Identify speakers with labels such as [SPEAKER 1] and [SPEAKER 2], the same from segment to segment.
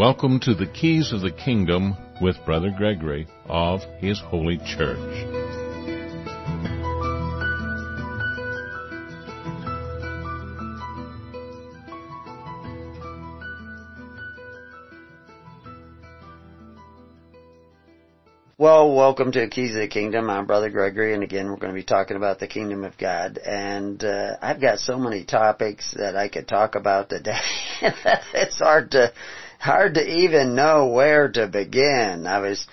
[SPEAKER 1] Welcome to the Keys of the Kingdom with Brother Gregory of His Holy Church.
[SPEAKER 2] Well, welcome to Keys of the Kingdom. I'm Brother Gregory, and again, we're going to be talking about the Kingdom of God. And uh, I've got so many topics that I could talk about today. it's hard to hard to even know where to begin. I was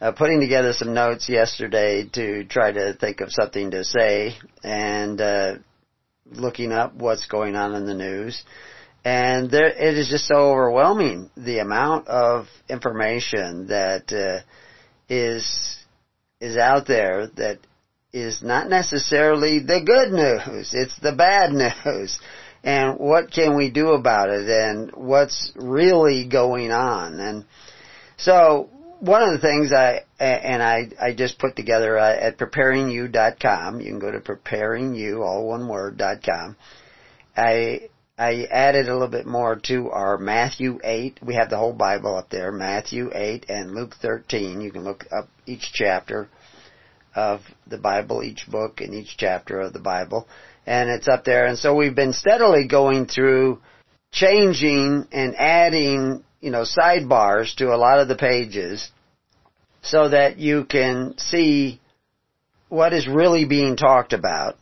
[SPEAKER 2] uh, putting together some notes yesterday to try to think of something to say and uh, looking up what's going on in the news. And there, it is just so overwhelming the amount of information that uh, is is out there that is not necessarily the good news. It's the bad news and what can we do about it and what's really going on. And so one of the things I, and I, I just put together uh, at preparingyou.com, you can go to preparingyou, all one word, dot com. I, I added a little bit more to our Matthew 8. We have the whole Bible up there, Matthew 8 and Luke 13. You can look up each chapter of the Bible, each book and each chapter of the Bible and it's up there. And so we've been steadily going through changing and adding, you know, sidebars to a lot of the pages so that you can see what is really being talked about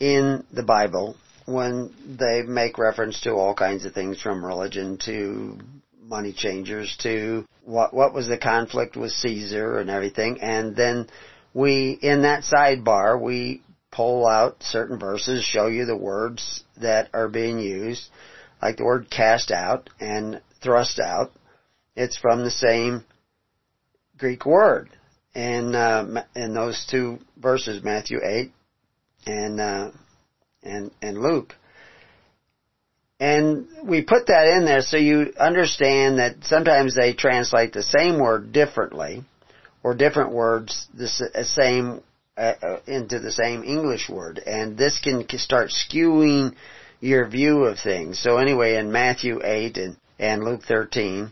[SPEAKER 2] in the Bible when they make reference to all kinds of things from religion to money changers to what what was the conflict with Caesar and everything and then we in that sidebar we pull out certain verses, show you the words that are being used, like the word cast out and thrust out. It's from the same Greek word. And uh, in those two verses, Matthew 8 and, uh, and, and Luke. And we put that in there so you understand that sometimes they translate the same word differently, or different words the same uh, uh, into the same English word, and this can start skewing your view of things. So anyway, in Matthew 8 and, and Luke 13,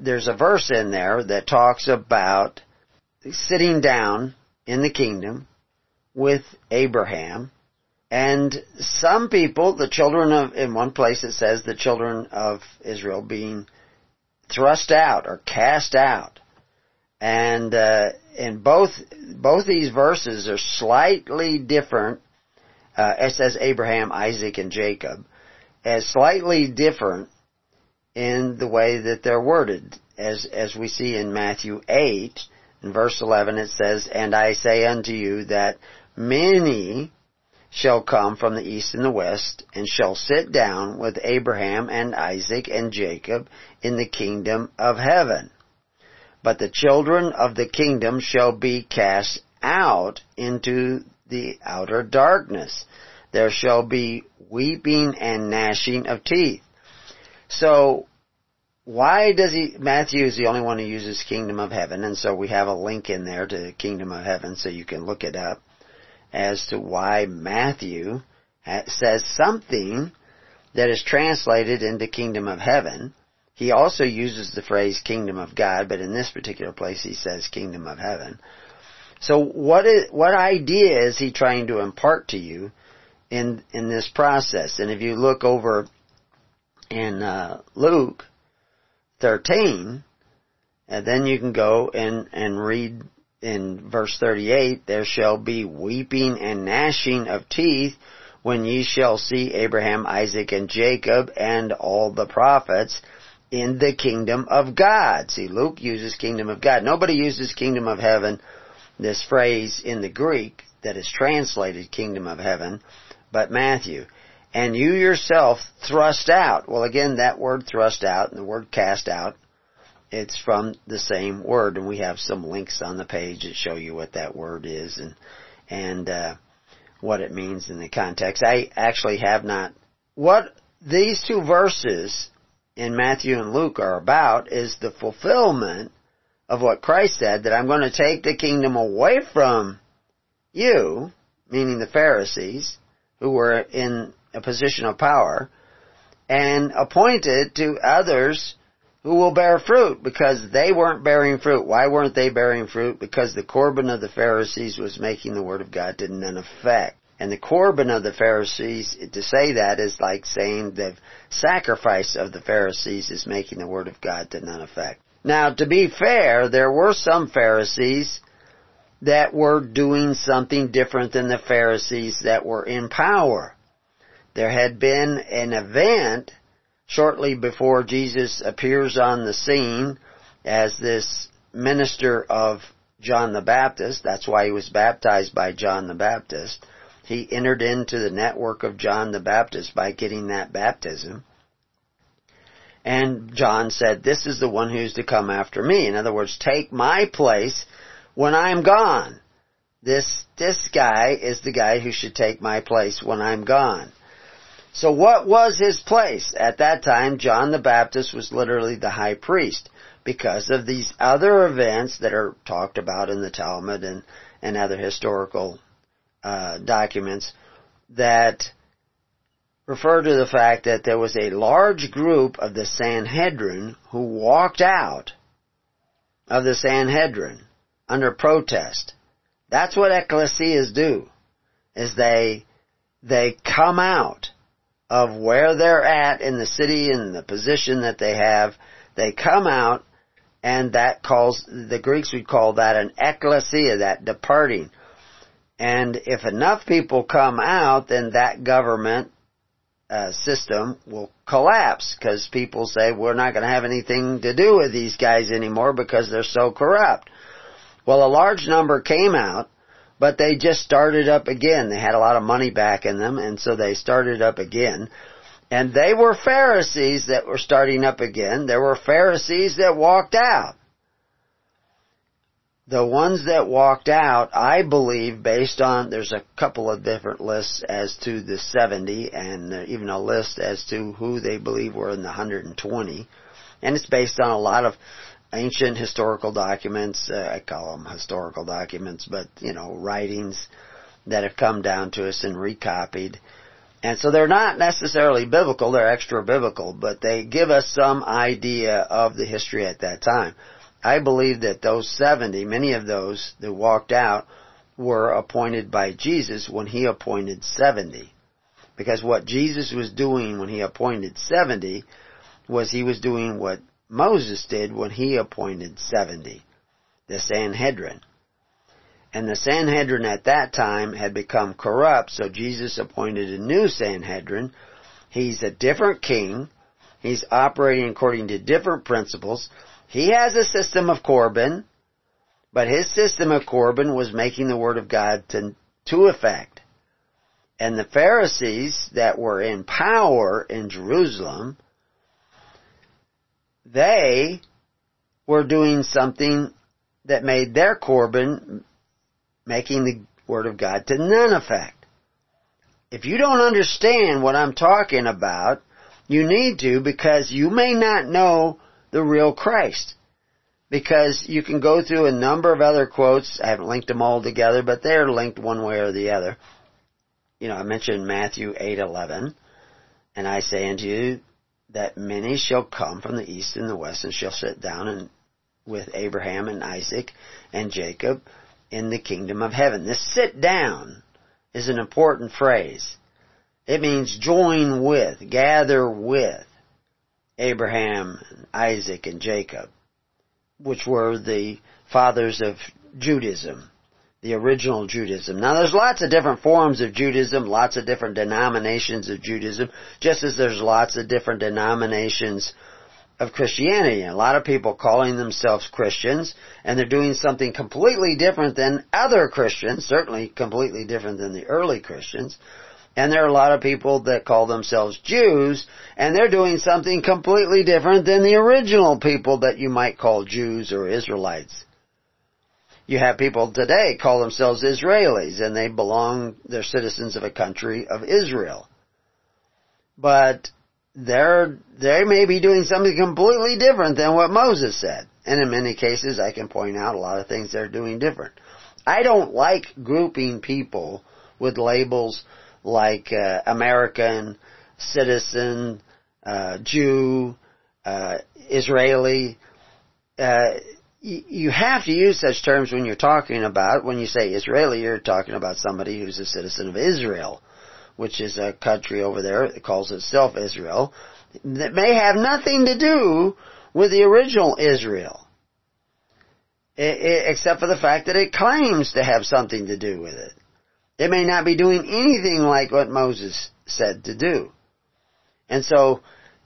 [SPEAKER 2] there's a verse in there that talks about sitting down in the kingdom with Abraham, and some people, the children of, in one place it says the children of Israel being thrust out or cast out. And, uh, in both both these verses are slightly different. Uh, it says Abraham, Isaac, and Jacob, as slightly different in the way that they're worded, as as we see in Matthew eight, in verse eleven, it says, "And I say unto you that many." shall come from the east and the west, and shall sit down with Abraham and Isaac and Jacob in the kingdom of heaven. But the children of the kingdom shall be cast out into the outer darkness. There shall be weeping and gnashing of teeth. So, why does he, Matthew is the only one who uses kingdom of heaven, and so we have a link in there to kingdom of heaven so you can look it up as to why Matthew says something that is translated into kingdom of heaven he also uses the phrase kingdom of God, but in this particular place he says kingdom of heaven. So what is, what idea is he trying to impart to you in, in this process? And if you look over in, uh, Luke 13, and then you can go and, and read in verse 38, there shall be weeping and gnashing of teeth when ye shall see Abraham, Isaac, and Jacob, and all the prophets, in the kingdom of God. See, Luke uses kingdom of God. Nobody uses kingdom of heaven, this phrase in the Greek that is translated kingdom of heaven, but Matthew. And you yourself thrust out. Well again, that word thrust out and the word cast out, it's from the same word and we have some links on the page that show you what that word is and, and, uh, what it means in the context. I actually have not, what these two verses in Matthew and Luke are about is the fulfillment of what Christ said that I'm going to take the kingdom away from you, meaning the Pharisees, who were in a position of power, and appoint it to others who will bear fruit because they weren't bearing fruit. Why weren't they bearing fruit? Because the Corban of the Pharisees was making the Word of God to none effect. And the Corban of the Pharisees, to say that is like saying the sacrifice of the Pharisees is making the Word of God to none effect. Now, to be fair, there were some Pharisees that were doing something different than the Pharisees that were in power. There had been an event shortly before Jesus appears on the scene as this minister of John the Baptist. That's why he was baptized by John the Baptist. He entered into the network of John the Baptist by getting that baptism. And John said, this is the one who's to come after me. In other words, take my place when I'm gone. This, this guy is the guy who should take my place when I'm gone. So what was his place? At that time, John the Baptist was literally the high priest because of these other events that are talked about in the Talmud and, and other historical uh, documents that refer to the fact that there was a large group of the Sanhedrin who walked out of the Sanhedrin under protest. That's what ecclesias do, is they, they come out of where they're at in the city and the position that they have. They come out and that calls, the Greeks would call that an ecclesia, that departing. And if enough people come out, then that government uh, system will collapse because people say we're not going to have anything to do with these guys anymore because they're so corrupt. Well, a large number came out but they just started up again. They had a lot of money back in them, and so they started up again. And they were Pharisees that were starting up again. There were Pharisees that walked out. The ones that walked out, I believe, based on, there's a couple of different lists as to the 70 and even a list as to who they believe were in the 120. And it's based on a lot of ancient historical documents. Uh, I call them historical documents, but you know, writings that have come down to us and recopied. And so they're not necessarily biblical, they're extra biblical, but they give us some idea of the history at that time. I believe that those 70, many of those that walked out, were appointed by Jesus when he appointed 70. Because what Jesus was doing when he appointed 70 was he was doing what Moses did when he appointed 70, the Sanhedrin. And the Sanhedrin at that time had become corrupt, so Jesus appointed a new Sanhedrin. He's a different king. He's operating according to different principles. He has a system of Corban, but his system of Corban was making the Word of God to, to effect. And the Pharisees that were in power in Jerusalem they were doing something that made their Corban making the Word of God to none effect. If you don't understand what I'm talking about, you need to because you may not know the real Christ. Because you can go through a number of other quotes. I haven't linked them all together, but they're linked one way or the other. You know, I mentioned Matthew 8:11, and I say unto you that many shall come from the east and the west and shall sit down and with Abraham and Isaac and Jacob in the kingdom of heaven. This sit down is an important phrase. It means join with, gather with Abraham, Isaac, and Jacob, which were the fathers of Judaism the original Judaism. Now there's lots of different forms of Judaism, lots of different denominations of Judaism, just as there's lots of different denominations of Christianity. A lot of people calling themselves Christians, and they're doing something completely different than other Christians, certainly completely different than the early Christians. And there are a lot of people that call themselves Jews, and they're doing something completely different than the original people that you might call Jews or Israelites. You have people today call themselves Israelis and they belong, they're citizens of a country of Israel. But they're, they may be doing something completely different than what Moses said. And in many cases I can point out a lot of things they're doing different. I don't like grouping people with labels like uh, American, citizen, uh, Jew, uh, Israeli. Uh, you have to use such terms when you're talking about, when you say Israeli, you're talking about somebody who's a citizen of Israel, which is a country over there that calls itself Israel, that may have nothing to do with the original Israel. Except for the fact that it claims to have something to do with it. It may not be doing anything like what Moses said to do. And so,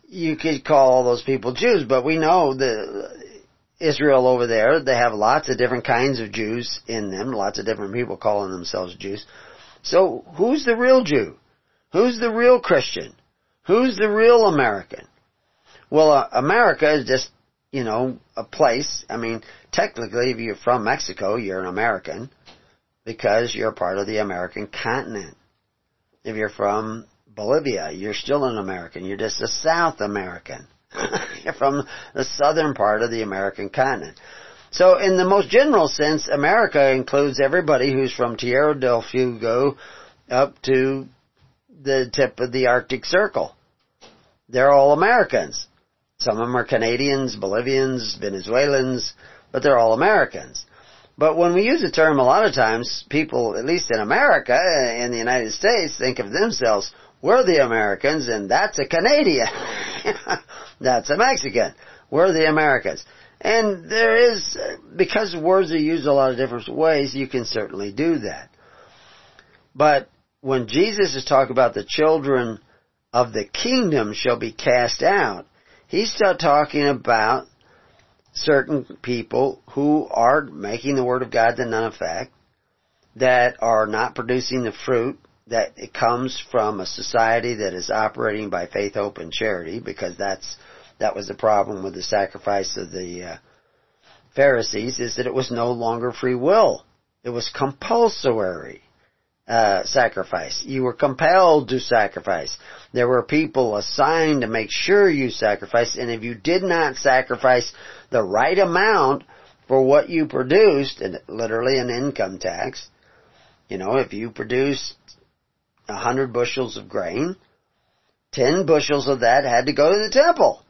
[SPEAKER 2] you could call all those people Jews, but we know that Israel over there, they have lots of different kinds of Jews in them, lots of different people calling themselves Jews. So, who's the real Jew? Who's the real Christian? Who's the real American? Well, uh, America is just, you know, a place. I mean, technically, if you're from Mexico, you're an American because you're part of the American continent. If you're from Bolivia, you're still an American. You're just a South American. you're from the southern part of the American continent. So in the most general sense, America includes everybody who's from Tierra del Fuego up to the tip of the Arctic Circle. They're all Americans. Some of them are Canadians, Bolivians, Venezuelans, but they're all Americans. But when we use the term, a lot of times people, at least in America, eh, in the United States, think of themselves, we're the Americans, and that's a Canadian. that's a Mexican. We're the Americans. And there is, eh, because words are used a lot of different ways, you can certainly do that. But when Jesus is talking about the children of the kingdom shall be cast out, he's still talking about certain people who are making the word of God to none effect, that are not producing the fruit that it comes from a society that is operating by faith, hope, and charity, because that's that was the problem with the sacrifice of the uh, Pharisees, is that it was no longer free will; it was compulsory uh, sacrifice. You were compelled to sacrifice. There were people assigned to make sure you sacrificed, and if you did not sacrifice the right amount for what you produced, and literally an income tax, you know, if you produced a hundred bushels of grain, ten bushels of that had to go to the temple.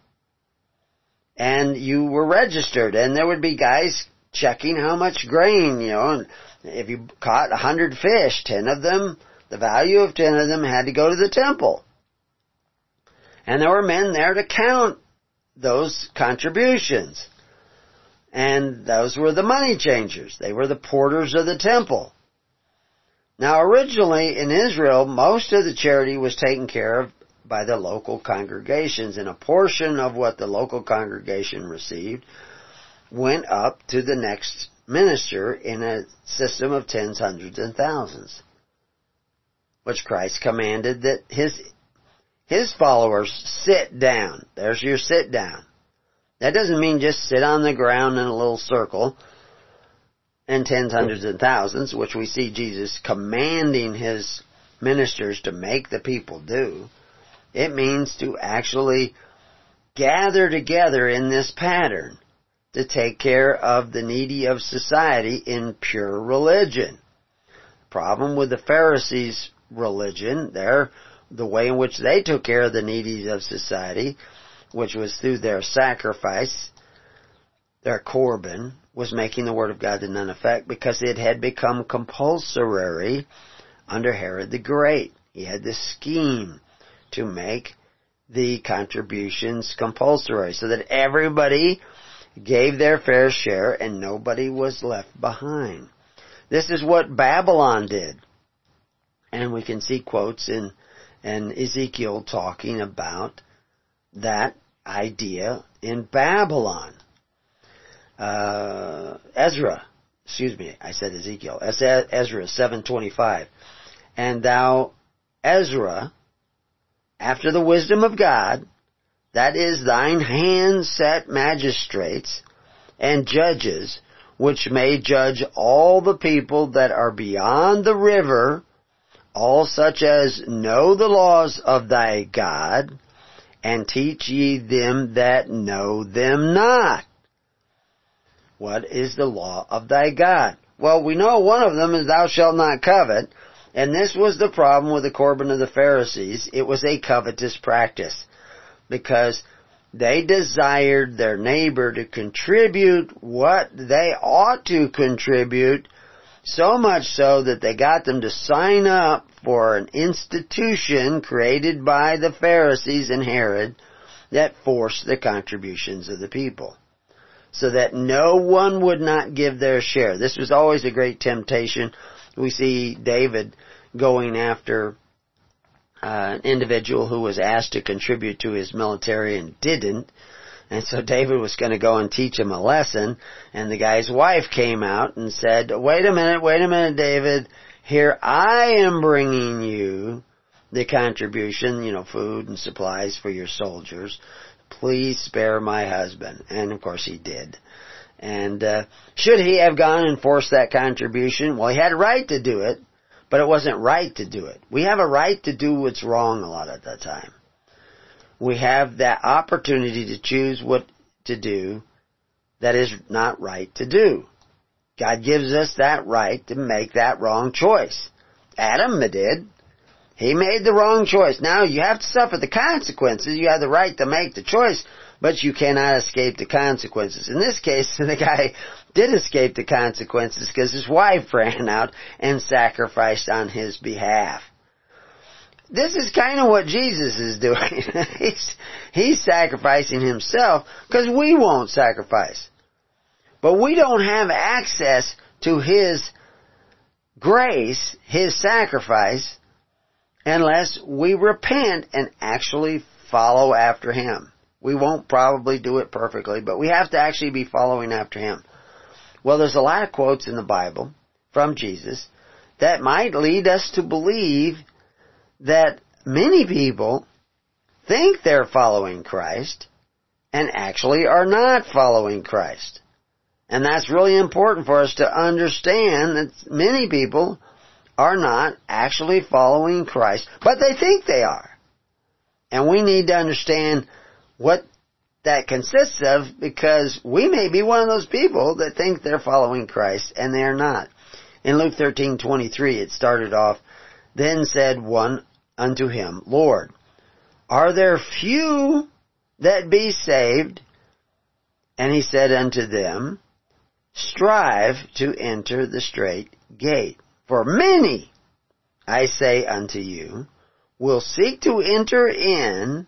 [SPEAKER 2] And you were registered, and there would be guys checking how much grain, you know, and if you caught a hundred fish, ten of them, the value of ten of them had to go to the temple. And there were men there to count those contributions. And those were the money changers. They were the porters of the temple. Now originally in Israel, most of the charity was taken care of by the local congregations and a portion of what the local congregation received went up to the next minister in a system of tens, hundreds, and thousands. Which Christ commanded that his, his followers sit down. There's your sit down. That doesn't mean just sit on the ground in a little circle and tens, hundreds, and thousands, which we see Jesus commanding his ministers to make the people do. It means to actually gather together in this pattern to take care of the needy of society in pure religion. Problem with the Pharisees' religion, their, the way in which they took care of the needy of society, which was through their sacrifice, their korban, was making the Word of God to none effect because it had become compulsory under Herod the Great. He had this scheme to make the contributions compulsory so that everybody gave their fair share, and nobody was left behind. This is what Babylon did. And we can see quotes in, in Ezekiel talking about that idea in Babylon. Uh, Ezra, excuse me, I said Ezekiel, Ezra 725. And thou, Ezra, after the wisdom of God, that is thine hand set magistrates and judges, which may judge all the people that are beyond the river, all such as know the laws of thy God, and teach ye them that know them not. What is the law of thy God? Well, we know one of them is thou shalt not covet, and this was the problem with the Korban of the Pharisees. It was a covetous practice because they desired their neighbor to contribute what they ought to contribute, so much so that they got them to sign up for an institution created by the Pharisees and Herod that forced the contributions of the people. So that no one would not give their share. This was always a great temptation. We see David going after uh, an individual who was asked to contribute to his military and didn't. And so David was going to go and teach him a lesson, and the guy's wife came out and said, wait a minute, wait a minute, David, here I am bringing you the contribution, you know, food and supplies for your soldiers. Please spare my husband. And of course he did. And uh, should he have gone and forced that contribution? Well, he had a right to do it, but it wasn't right to do it. We have a right to do what's wrong a lot of the time. We have that opportunity to choose what to do that is not right to do. God gives us that right to make that wrong choice. Adam did. He made the wrong choice. Now you have to suffer the consequences. You have the right to make the choice, but you cannot escape the consequences. In this case, the guy did escape the consequences because his wife ran out and sacrificed on his behalf. This is kind of what Jesus is doing. he's, he's sacrificing himself because we won't sacrifice. But we don't have access to His grace, His sacrifice, unless we repent and actually follow after Him. We won't probably do it perfectly, but we have to actually be following after Him. Well, there's a lot of quotes in the Bible from Jesus that might lead us to believe that many people think they're following Christ and actually are not following Christ. And that's really important for us to understand that many people are not actually following Christ, but they think they are. And we need to understand what that consists of because we may be one of those people that think they're following Christ and they're not. In Luke 13:23 it started off, then said one unto him, Lord, are there few that be saved? And he said unto them, strive to enter the strait gate. For many, I say unto you, will seek to enter in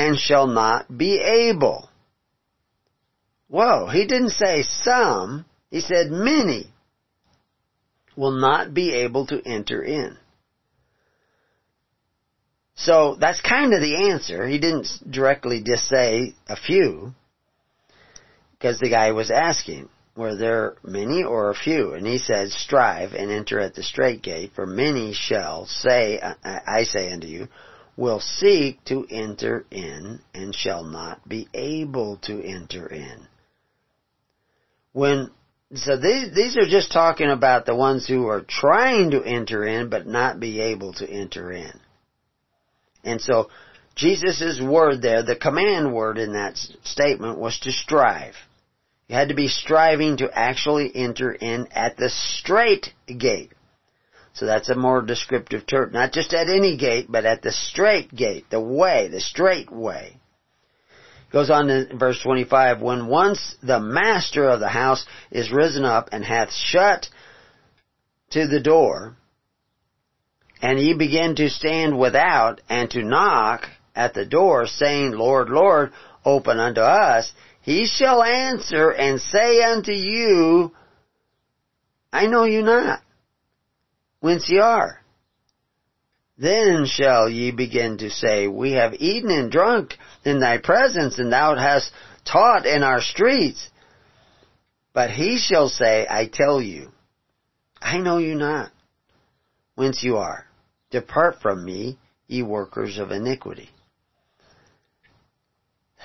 [SPEAKER 2] and shall not be able. Whoa, he didn't say some, he said many will not be able to enter in. So that's kind of the answer. He didn't directly just say a few, because the guy was asking, were there many or a few? And he said, strive and enter at the strait gate, for many shall say, I say unto you, will seek to enter in and shall not be able to enter in. When, so these, these are just talking about the ones who are trying to enter in but not be able to enter in. And so, Jesus' word there, the command word in that statement was to strive. You had to be striving to actually enter in at the straight gate. So that's a more descriptive term. Not just at any gate, but at the straight gate, the way, the straight way. Goes on in verse 25, when once the master of the house is risen up and hath shut to the door, and ye begin to stand without and to knock at the door, saying, Lord, Lord, open unto us, he shall answer and say unto you, I know you not whence ye are. Then shall ye begin to say, We have eaten and drunk in thy presence, and thou hast taught in our streets. But he shall say, I tell you, I know you not, whence you are. Depart from me, ye workers of iniquity.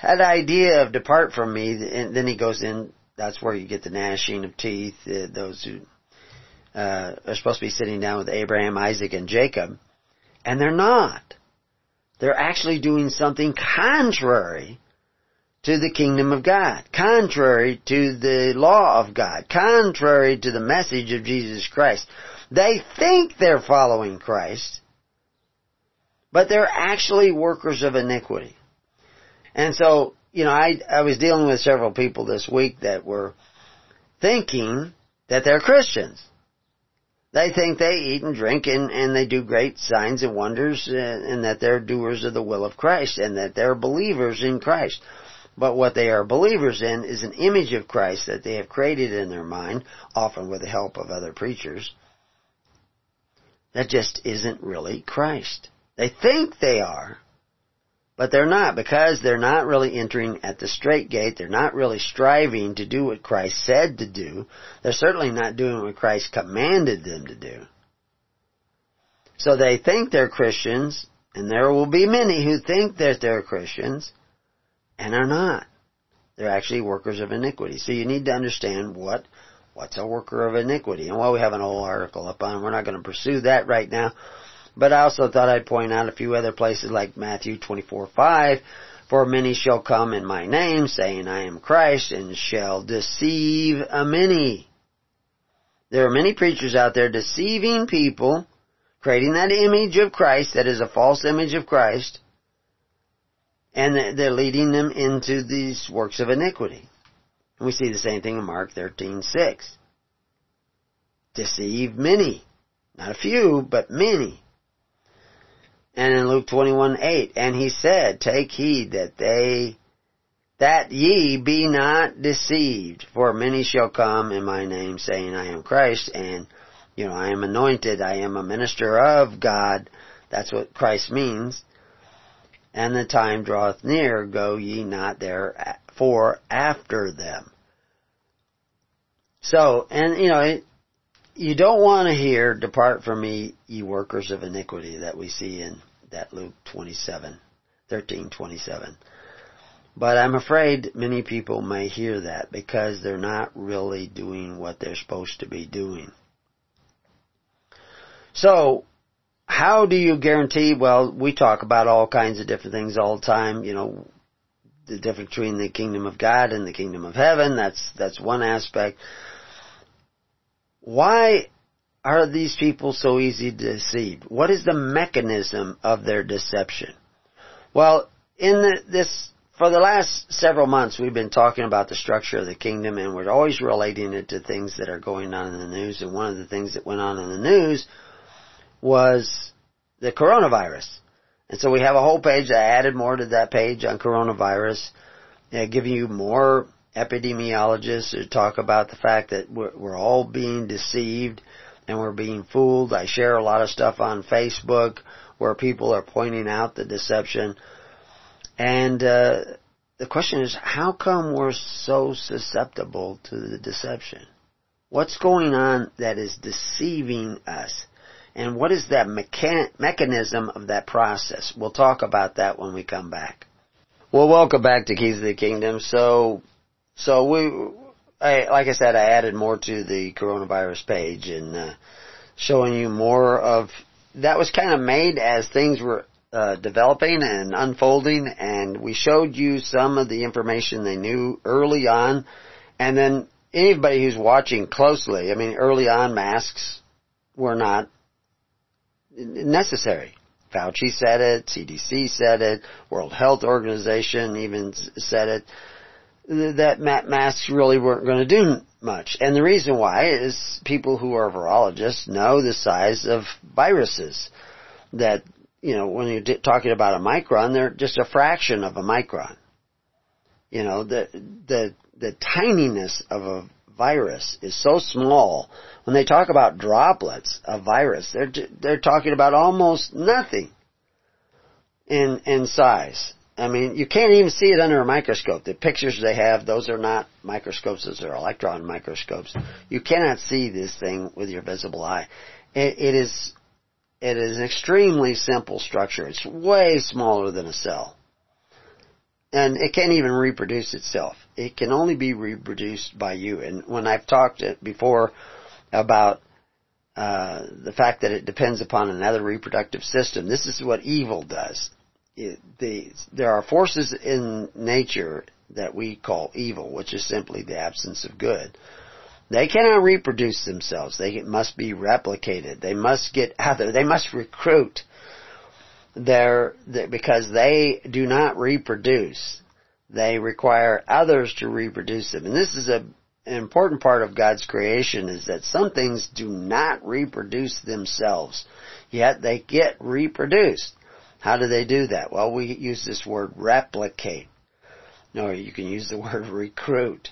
[SPEAKER 2] That idea of depart from me, and then he goes in, that's where you get the gnashing of teeth, uh, those who uh, are supposed to be sitting down with Abraham, Isaac, and Jacob, and they're not. They're actually doing something contrary to the kingdom of God, contrary to the law of God, contrary to the message of Jesus Christ. They think they're following Christ, but they're actually workers of iniquity. And so, you know, I, I was dealing with several people this week that were thinking that they're Christians. They think they eat and drink and, and they do great signs and wonders and, uh, and that they're doers of the will of Christ and that they're believers in Christ. But what they are believers in is an image of Christ that they have created in their mind, often with the help of other preachers, that just isn't really Christ. They think they are, but they're not because they're not really entering at the straight gate. They're not really striving to do what Christ said to do. They're certainly not doing what Christ commanded them to do. So they think they're Christians, and there will be many who think that they're Christians, and are not. They're actually workers of iniquity. So you need to understand what what's a worker of iniquity. And while we have an whole article up on, we're not going to pursue that right now. But I also thought I'd point out a few other places like Matthew 24, 5, For many shall come in my name, saying, I am Christ, and shall deceive a many. There are many preachers out there deceiving people, creating that image of Christ that is a false image of Christ, and they're leading them into these works of iniquity. We see the same thing in Mark 13:6. Deceive many. Not a few, but many. And in Luke 21, 8, and he said, Take heed that they, that ye be not deceived, for many shall come in my name saying, I am Christ, and, you know, I am anointed, I am a minister of God. That's what Christ means. And the time draweth near, go ye not therefore after them. So, and you know, you don't want to hear, depart from me, ye workers of iniquity, that we see in that Luke 27, 13, 27. But I'm afraid many people may hear that because they're not really doing what they're supposed to be doing. So, how do you guarantee, well, we talk about all kinds of different things all the time, you know, the difference between the kingdom of God and the kingdom of heaven, that's, that's one aspect. Why are these people so easy to deceive? What is the mechanism of their deception? Well, in the, this, for the last several months we've been talking about the structure of the kingdom and we're always relating it to things that are going on in the news and one of the things that went on in the news was the coronavirus. And so we have a whole page. I added more to that page on coronavirus, uh, giving you more epidemiologists to talk about the fact that we're, we're all being deceived and we're being fooled. I share a lot of stuff on Facebook where people are pointing out the deception. And uh, the question is, how come we're so susceptible to the deception? What's going on that is deceiving us? And what is that mechan- mechanism of that process? We'll talk about that when we come back. Well, welcome back to Keys of the Kingdom. So so we, I, like I said, I added more to the coronavirus page and uh, showing you more of that was kind of made as things were uh, developing and unfolding, and we showed you some of the information they knew early on, and then anybody who's watching closely, I mean, early on masks were not necessary. Fauci said it, CDC said it, World Health Organization even said it that masks really weren't going to do much. And the reason why is people who are virologists know the size of viruses. That, you know, when you're talking about a micron, they're just a fraction of a micron. You know, the, the, the tininess of a virus is so small. When they talk about droplets of virus, they're, they're talking about almost nothing in, in size. I mean, you can't even see it under a microscope. The pictures they have, those are not microscopes, those are electron microscopes. You cannot see this thing with your visible eye. it, it is, it is an extremely simple structure. It's way smaller than a cell. And it can't even reproduce itself. It can only be reproduced by you. And when I've talked before about uh, the fact that it depends upon another reproductive system, this is what evil does the, there are forces in nature that we call evil, which is simply the absence of good. They cannot reproduce themselves. They must be replicated. They must get out there. They must recruit their, their because they do not reproduce. They require others to reproduce them. And this is a, an important part of God's creation is that some things do not reproduce themselves, yet they get reproduced. How do they do that? Well, we use this word replicate. No, you can use the word recruit.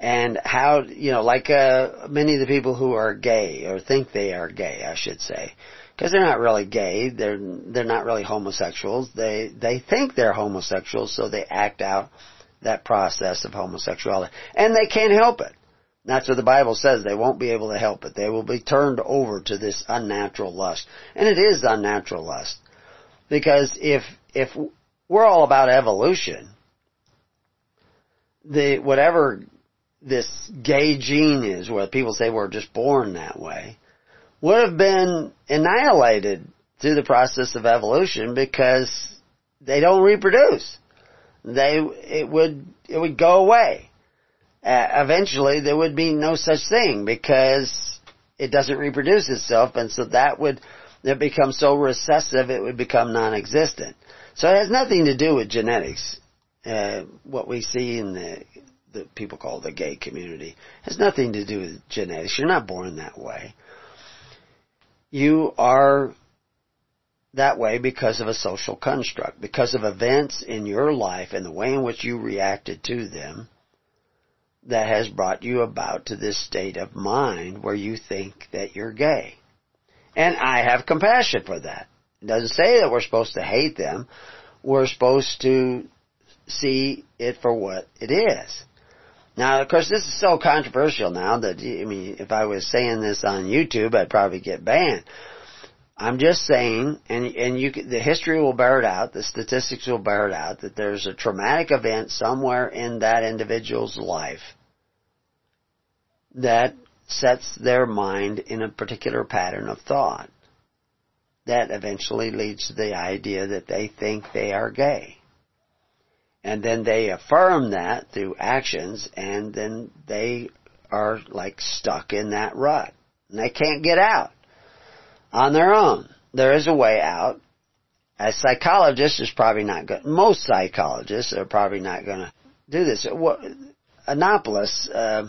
[SPEAKER 2] And how, you know, like uh, many of the people who are gay, or think they are gay, I should say, because they're not really gay, they're they're not really homosexuals. They they think they're homosexuals, so they act out that process of homosexuality, and they can't help it. That's what the Bible says. They won't be able to help it. They will be turned over to this unnatural lust, and it is unnatural lust. Because if, if we're all about evolution, the, whatever this gay gene is, where people say we're just born that way, would have been annihilated through the process of evolution because they don't reproduce. They, it would, it would go away. Uh, eventually there would be no such thing because it doesn't reproduce itself and so that would it becomes so recessive it would become non-existent. So it has nothing to do with genetics. Uh, what we see in the, the people call the gay community has nothing to do with genetics. You're not born that way. You are that way because of a social construct, because of events in your life and the way in which you reacted to them that has brought you about to this state of mind where you think that you're gay. And I have compassion for that. It doesn't say that we're supposed to hate them. We're supposed to see it for what it is. Now, of course, this is so controversial now that, I mean, if I was saying this on YouTube, I'd probably get banned. I'm just saying, and and you, the history will bear it out, the statistics will bear it out, that there's a traumatic event somewhere in that individual's life that sets their mind in a particular pattern of thought that eventually leads to the idea that they think they are gay. And then they affirm that through actions and then they are like stuck in that rut. And they can't get out on their own. There is a way out. A psychologist is probably not good. Most psychologists are probably not going to do this. Yiannopoulos, uh,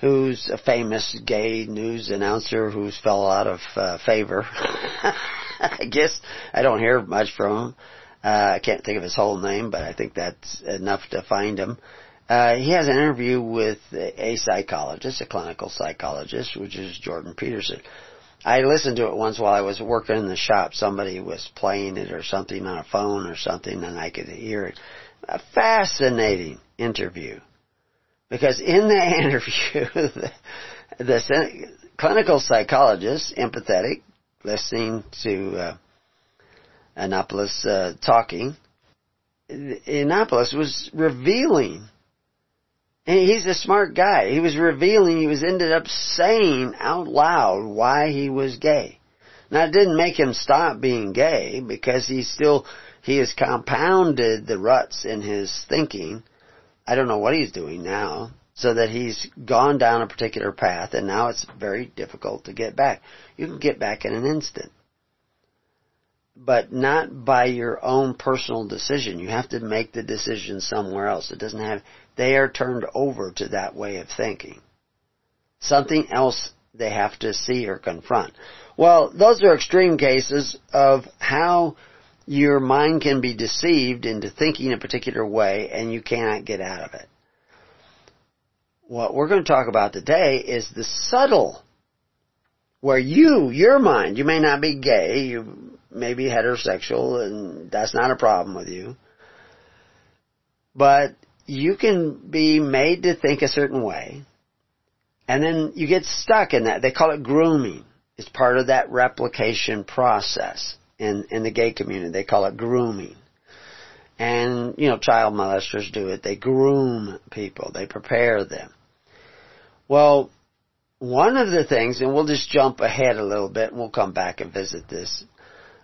[SPEAKER 2] who's a famous gay news announcer who's fell out of uh, favor. I guess I don't hear much from him. Uh, I can't think of his whole name, but I think that's enough to find him. Uh, he has an interview with a psychologist, a clinical psychologist, which is Jordan Peterson. I listened to it once while I was working in the shop. Somebody was playing it or something on a phone or something, and I could hear it. A fascinating interview because in the interview, the, the clinical psychologist, empathetic, listening to uh, Yiannopoulos uh, talking, Yiannopoulos was revealing, and he's a smart guy. He was revealing, he was ended up saying out loud why he was gay. Now it didn't make him stop being gay because he still, he has compounded the ruts in his thinking I don't know what he's doing now, so that he's gone down a particular path and now it's very difficult to get back. You can get back in an instant. But not by your own personal decision. You have to make the decision somewhere else. It doesn't have, they are turned over to that way of thinking. Something else they have to see or confront. Well, those are extreme cases of how your mind can be deceived into thinking a particular way and you cannot get out of it. What we're going to talk about today is the subtle, where you, your mind, you may not be gay, you may be heterosexual and that's not a problem with you, but you can be made to think a certain way and then you get stuck in that. They call it grooming. It's part of that replication process in, in the gay community. They call it grooming. And, you know, child molesters do it. They groom people. They prepare them. Well, one of the things, and we'll just jump ahead a little bit and we'll come back and visit this.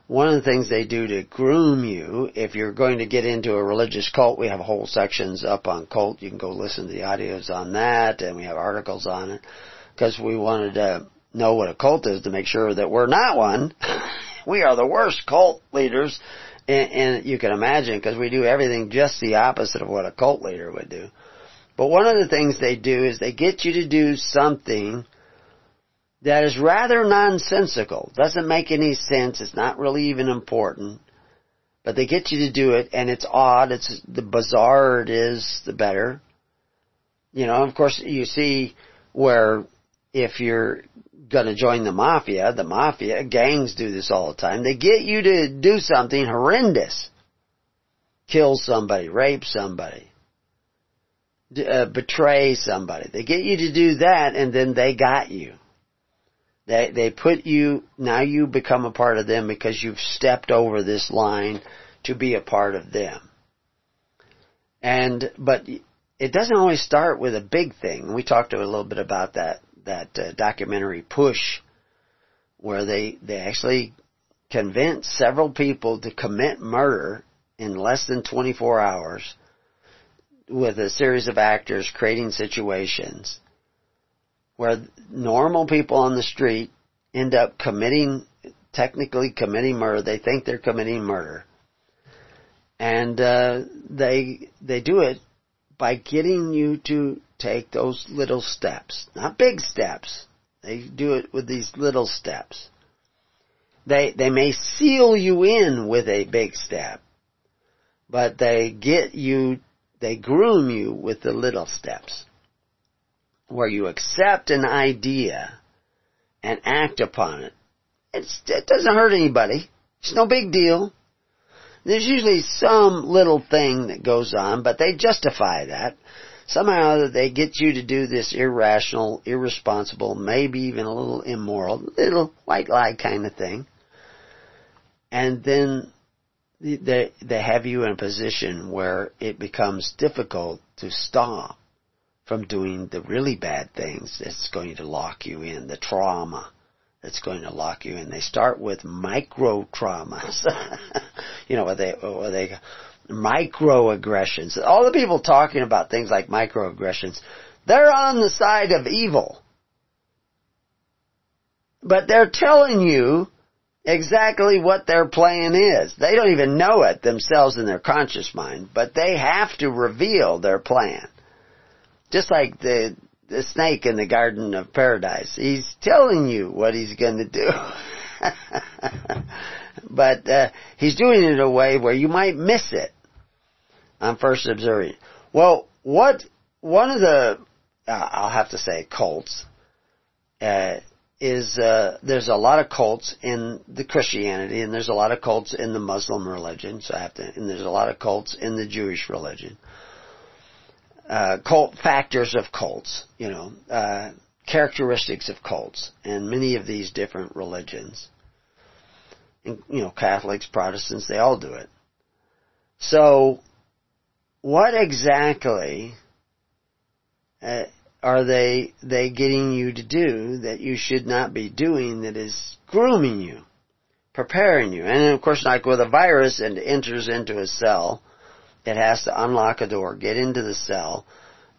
[SPEAKER 2] One of the things they do to groom you, if you're going to get into a religious cult, we have whole sections up on cult. You can go listen to the audios on that and we have articles on it because we wanted to know what a cult is to make sure that we're not one. we are the worst cult leaders, and, and you can imagine because we do everything just the opposite of what a cult leader would do. But one of the things they do is they get you to do something that is rather nonsensical. Doesn't make any sense. It's not really even important. But they get you to do it and it's odd. It's the bizarre it is, the better. You know, of course you see where if you're gonna join the mafia, the mafia, gangs do this all the time. They get you to do something horrendous. Kill somebody, rape somebody uh, betray somebody. They get you to do that and then they got you. They, they put you, now you become a part of them because you've stepped over this line to be a part of them. And, but it doesn't always start with a big thing. We talked a little bit about that, that uh, documentary Push, where they, they actually convinced several people to commit murder in less than 24 hours with a series of actors creating situations where normal people on the street end up committing, technically committing murder. They think they're committing murder. And, uh, they, they do it by getting you to take those little steps. Not big steps. They do it with these little steps. They, they may seal you in with a big step, but they get you they groom you with the little steps where you accept an idea and act upon it. It's, it doesn't hurt anybody. It's no big deal. There's usually some little thing that goes on, but they justify that. Somehow they get you to do this irrational, irresponsible, maybe even a little immoral, little white lie kind of thing. And then they, they have you in a position where it becomes difficult to stop from doing the really bad things that's going to lock you in, the trauma that's going to lock you in. They start with micro traumas. you know, what they, what they, microaggressions. All the people talking about things like microaggressions, they're on the side of evil. But they're telling you exactly what their plan is. They don't even know it themselves in their conscious mind, but they have to reveal their plan. Just like the, the snake in the Garden of Paradise. He's telling you what he's going to do. but uh, he's doing it in a way where you might miss it on first observing. Well, what one of the uh, I'll have to say cults uh, is uh, there's a lot of cults in the Christianity, and there's a lot of cults in the Muslim religion. So I have to, and there's a lot of cults in the Jewish religion. Uh, cult factors of cults, you know, uh, characteristics of cults, and many of these different religions. And, you know, Catholics, Protestants, they all do it. So, what exactly uh, are they they getting you to do that you should not be doing that is grooming you, preparing you? And of course, like with a virus and enters into a cell, it has to unlock a door, get into the cell,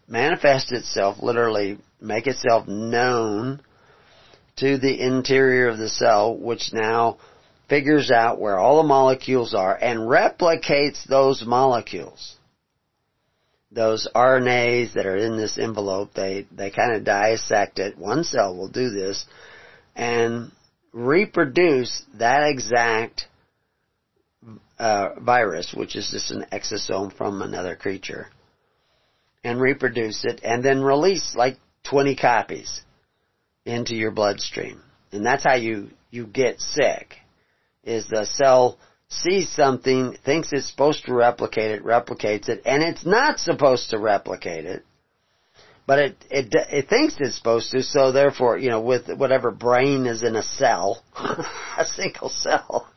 [SPEAKER 2] manifest itself, literally make itself known to the interior of the cell, which now figures out where all the molecules are and replicates those molecules those RNAs that are in this envelope, they, they kind of dissect it. One cell will do this and reproduce that exact uh, virus, which is just an exosome from another creature, and reproduce it and then release like 20 copies into your bloodstream. And that's how you, you get sick, is the cell sees something, thinks it's supposed to replicate it, replicates it, and it's not supposed to replicate it. But it, it, it thinks it's supposed to, so therefore, you know, with whatever brain is in a cell, a single cell,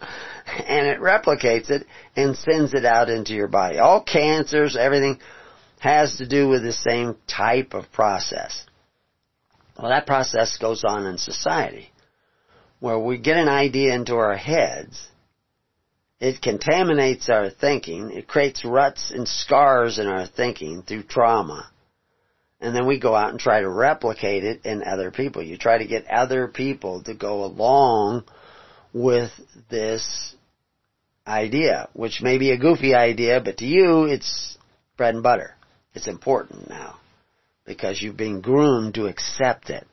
[SPEAKER 2] and it replicates it and sends it out into your body. All cancers, everything has to do with the same type of process. Well, that process goes on in society, where we get an idea into our heads, it contaminates our thinking. It creates ruts and scars in our thinking through trauma. And then we go out and try to replicate it in other people. You try to get other people to go along with this idea, which may be a goofy idea, but to you it's bread and butter. It's important now because you've been groomed to accept it.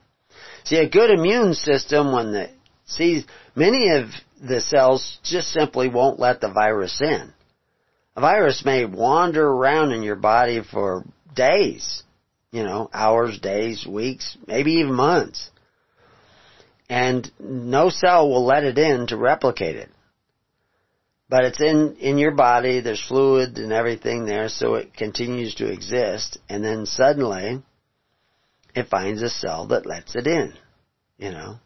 [SPEAKER 2] See, a good immune system when the sees many of the cells just simply won't let the virus in. A virus may wander around in your body for days, you know, hours, days, weeks, maybe even months. And no cell will let it in to replicate it. But it's in, in your body, there's fluid and everything there, so it continues to exist, and then suddenly, it finds a cell that lets it in, you know.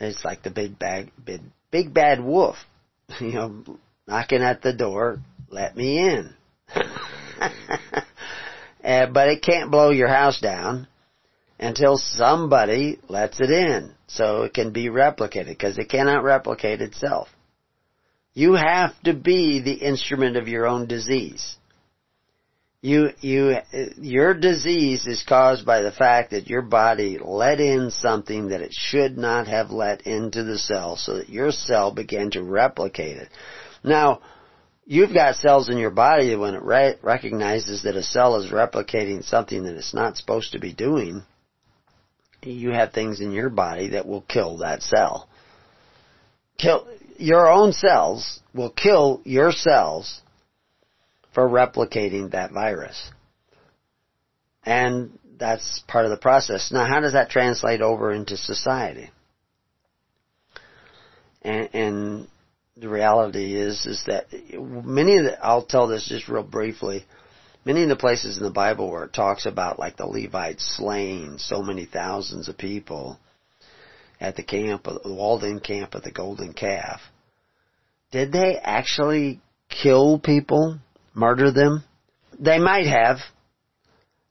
[SPEAKER 2] It's like the big bad, big, big bad wolf, you know, knocking at the door, let me in. uh, but it can't blow your house down until somebody lets it in so it can be replicated because it cannot replicate itself. You have to be the instrument of your own disease. You, you, your disease is caused by the fact that your body let in something that it should not have let into the cell so that your cell began to replicate it. Now, you've got cells in your body when it re- recognizes that a cell is replicating something that it's not supposed to be doing, you have things in your body that will kill that cell. Kill, your own cells will kill your cells for replicating that virus. And that's part of the process. Now, how does that translate over into society? And, and the reality is, is that many of the, I'll tell this just real briefly, many of the places in the Bible where it talks about like the Levites slaying so many thousands of people at the camp, the walled-in camp of the Golden Calf, did they actually kill people, murder them? They might have.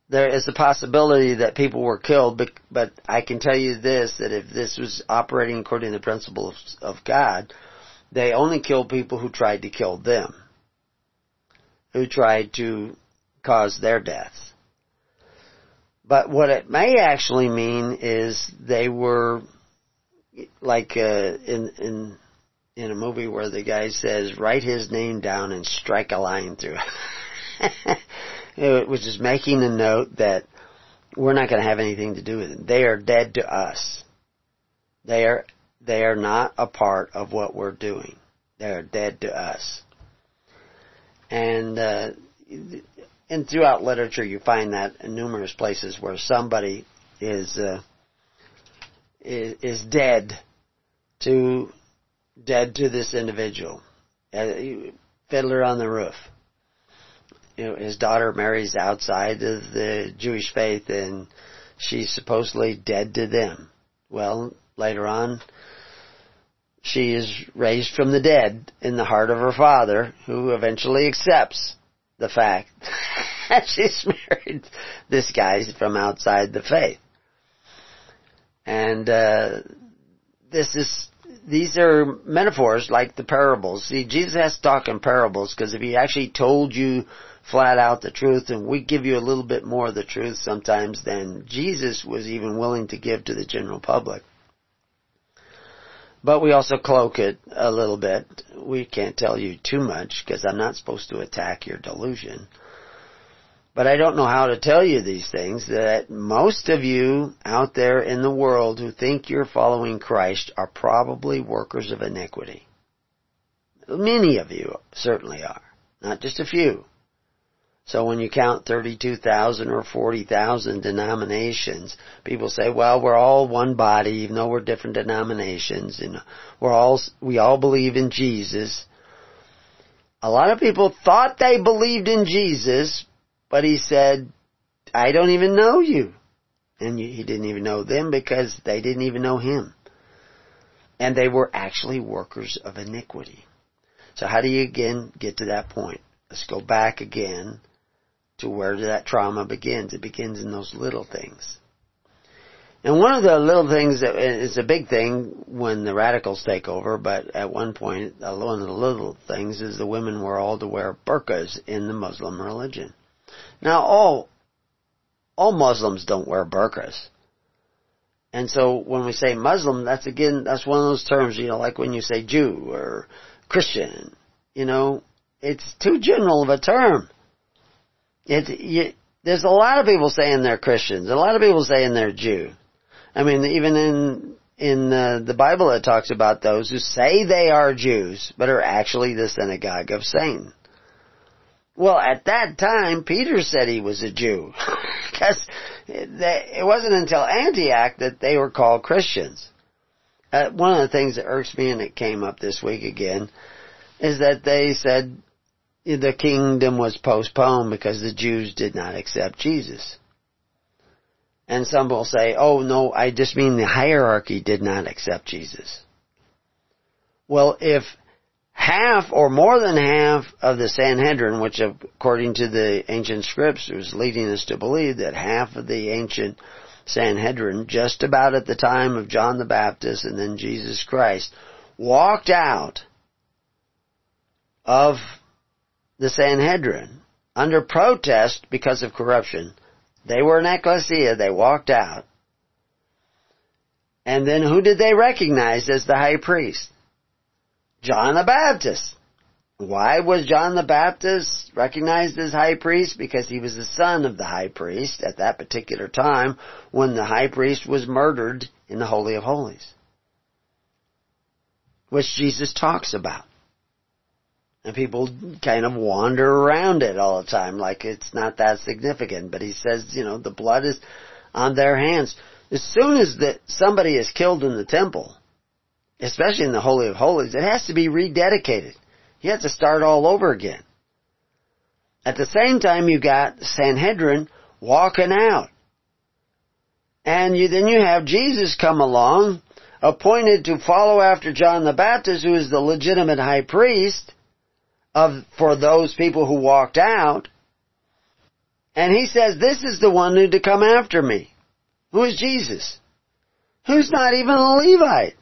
[SPEAKER 2] There is a possibility that people were killed, but, but I can tell you this, that if this was operating according to the principle of, of God, they only killed people who tried to kill them. Who tried to cause their deaths. But what it may actually mean is they were like uh, in in in a movie where the guy says, write his name down and strike a line through it. it was just making a note that we're not going to have anything to do with it. They are dead to us. They are, they are not a part of what we're doing. They are dead to us. And, uh, and throughout literature you find that in numerous places where somebody is, uh, is, is dead to dead to this individual. Fiddler on the roof. You know, his daughter marries outside of the Jewish faith and she's supposedly dead to them. Well, later on, she is raised from the dead in the heart of her father, who eventually accepts the fact that she's married this guy from outside the faith. And, uh, this is these are metaphors like the parables. See, Jesus has to talk in parables because if he actually told you flat out the truth, and we give you a little bit more of the truth sometimes than Jesus was even willing to give to the general public. But we also cloak it a little bit. We can't tell you too much because I'm not supposed to attack your delusion. But I don't know how to tell you these things that most of you out there in the world who think you're following Christ are probably workers of iniquity. Many of you certainly are. Not just a few. So when you count 32,000 or 40,000 denominations, people say, well, we're all one body, even though we're different denominations, and we're all, we all believe in Jesus. A lot of people thought they believed in Jesus, but he said, I don't even know you. And he didn't even know them because they didn't even know him. And they were actually workers of iniquity. So how do you again get to that point? Let's go back again to where that trauma begins. It begins in those little things. And one of the little things that is a big thing when the radicals take over, but at one point, uh, one of the little things is the women were all to wear burqas in the Muslim religion. Now all, all Muslims don't wear burqas. And so when we say Muslim, that's again, that's one of those terms, you know, like when you say Jew or Christian, you know, it's too general of a term. It, you, there's a lot of people saying they're Christians, a lot of people saying they're Jew. I mean, even in in uh, the Bible it talks about those who say they are Jews, but are actually the synagogue of Satan. Well, at that time, Peter said he was a Jew. Because it wasn't until Antioch that they were called Christians. Uh, one of the things that irks me, and it came up this week again, is that they said the kingdom was postponed because the Jews did not accept Jesus. And some will say, oh no, I just mean the hierarchy did not accept Jesus. Well, if half or more than half of the Sanhedrin, which according to the ancient scripts was leading us to believe that half of the ancient Sanhedrin, just about at the time of John the Baptist and then Jesus Christ, walked out of the Sanhedrin under protest because of corruption. They were an ecclesia, they walked out. And then who did they recognize as the high priest? John the Baptist. Why was John the Baptist recognized as high priest? Because he was the son of the high priest at that particular time when the high priest was murdered in the Holy of Holies. Which Jesus talks about. And people kind of wander around it all the time like it's not that significant. But he says, you know, the blood is on their hands. As soon as that somebody is killed in the temple, especially in the Holy of Holies, it has to be rededicated. You have to start all over again. At the same time, you got Sanhedrin walking out. And you, then you have Jesus come along, appointed to follow after John the Baptist, who is the legitimate high priest of, for those people who walked out. And he says, this is the one who to come after me. Who is Jesus? Who's not even a Levite.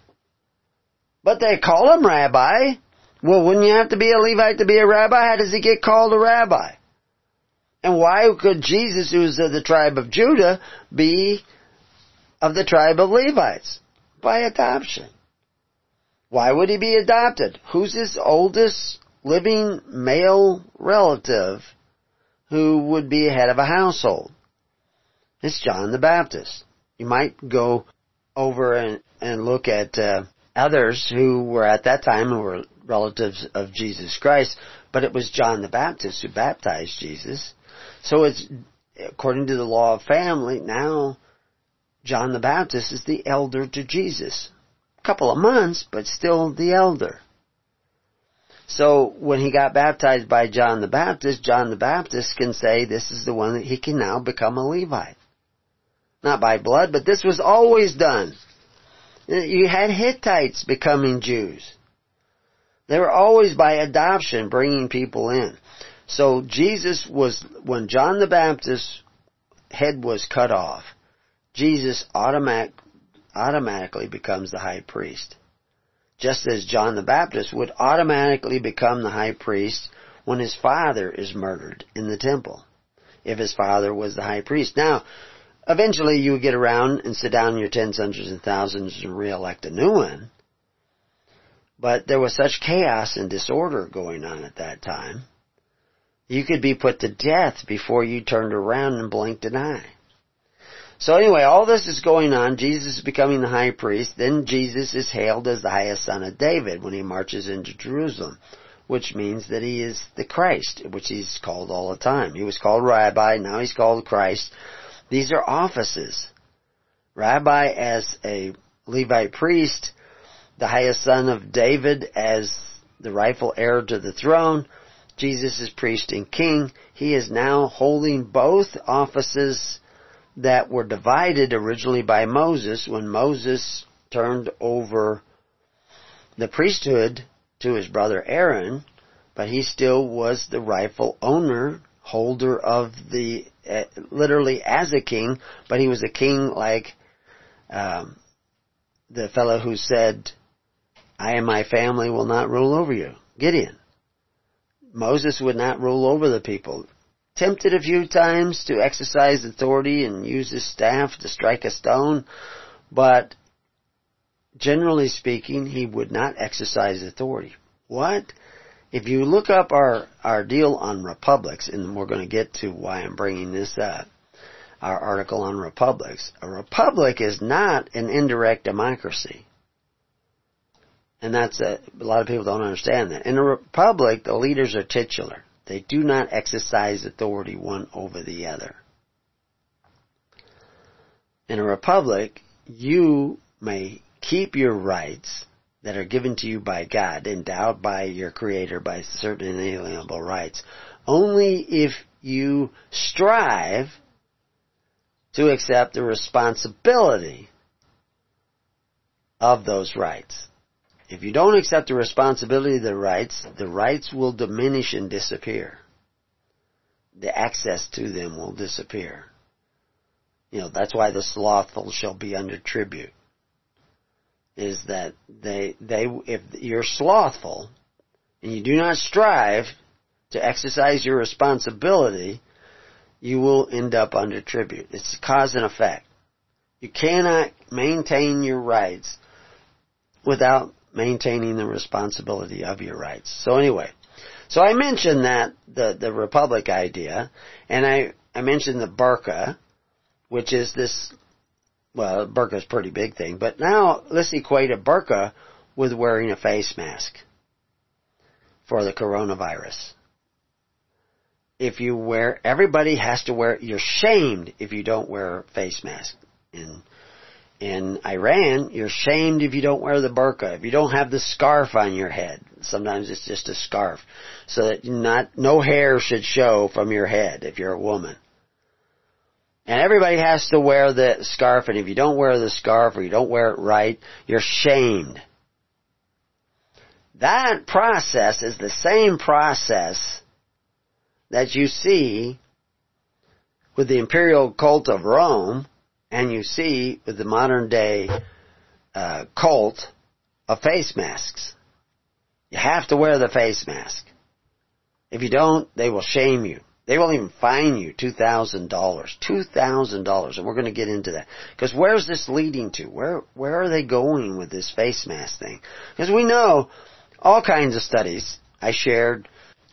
[SPEAKER 2] But they call him rabbi. Well, wouldn't you have to be a Levite to be a rabbi? How does he get called a rabbi? And why could Jesus, who is of the tribe of Judah, be of the tribe of Levites? By adoption. Why would he be adopted? Who's his oldest living male relative who would be head of a household? It's John the Baptist. You might go over and, and look at uh, others who were at that time who were relatives of Jesus Christ, but it was John the Baptist who baptized Jesus. So it's, according to the law of family, now John the Baptist is the elder to Jesus. A couple of months, but still the elder. So when he got baptized by John the Baptist, John the Baptist can say this is the one that he can now become a Levite. Not by blood, but this was always done. You had Hittites becoming Jews. They were always by adoption bringing people in. So Jesus was, when John the Baptist's head was cut off, Jesus automatic, automatically becomes the high priest. Just as John the Baptist would automatically become the high priest when his father is murdered in the temple. If his father was the high priest. Now, Eventually you would get around and sit down in your tens, hundreds, and thousands and re-elect a new one. But there was such chaos and disorder going on at that time. You could be put to death before you turned around and blinked an eye. So anyway, all this is going on. Jesus is becoming the high priest. Then Jesus is hailed as the highest son of David when he marches into Jerusalem, which means that he is the Christ, which he's called all the time. He was called Rabbi, now he's called Christ. These are offices. Rabbi as a Levite priest, the highest son of David as the rightful heir to the throne, Jesus is priest and king. He is now holding both offices that were divided originally by Moses when Moses turned over the priesthood to his brother Aaron, but he still was the rightful owner holder of the uh, literally as a king, but he was a king like um, the fellow who said, "I and my family will not rule over you." Gideon. Moses would not rule over the people. Tempted a few times to exercise authority and use his staff to strike a stone, But generally speaking, he would not exercise authority. What? If you look up our, our deal on republics, and we're going to get to why I'm bringing this up, our article on republics, a republic is not an indirect democracy. And that's a, a lot of people don't understand that. In a republic, the leaders are titular. They do not exercise authority one over the other. In a republic, you may keep your rights that are given to you by God, endowed by your Creator by certain inalienable rights, only if you strive to accept the responsibility of those rights. If you don't accept the responsibility of the rights, the rights will diminish and disappear. The access to them will disappear. You know, that's why the slothful shall be under tribute. Is that they, they, if you're slothful and you do not strive to exercise your responsibility, you will end up under tribute. It's cause and effect. You cannot maintain your rights without maintaining the responsibility of your rights. So anyway, so I mentioned that, the, the republic idea, and I, I mentioned the burqa, which is this, well, burqa is a pretty big thing, but now let's equate a burqa with wearing a face mask for the coronavirus if you wear, everybody has to wear, you're shamed if you don't wear a face mask. In, in Iran, you're shamed if you don't wear the burqa, if you don't have the scarf on your head. Sometimes it's just a scarf. So that not, no hair should show from your head if you're a woman. And everybody has to wear the scarf, and if you don't wear the scarf or you don't wear it right, you're shamed. That process is the same process that you see with the imperial cult of Rome and you see with the modern day uh, cult of face masks. You have to wear the face mask. If you don't, they will shame you. They won't even fine you $2,000. $2,000. And we're going to get into that. Because where's this leading to? Where, where are they going with this face mask thing? Because we know all kinds of studies. I shared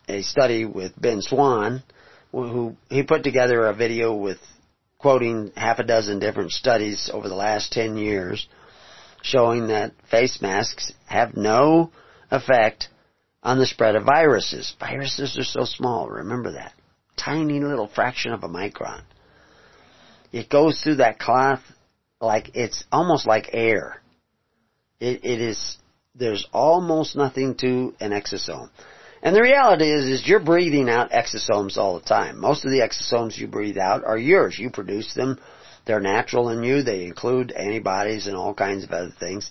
[SPEAKER 2] a study with Ben Swann, who he put together a video with quoting half a dozen different studies over the last 10 years showing that face masks have no effect on the spread of viruses. Viruses are so small, remember that. Tiny little fraction of a micron. It goes through that cloth like it's almost like air. It, it is, there's almost nothing to an exosome. And the reality is, is you're breathing out exosomes all the time. Most of the exosomes you breathe out are yours. You produce them. They're natural in you. They include antibodies and all kinds of other things.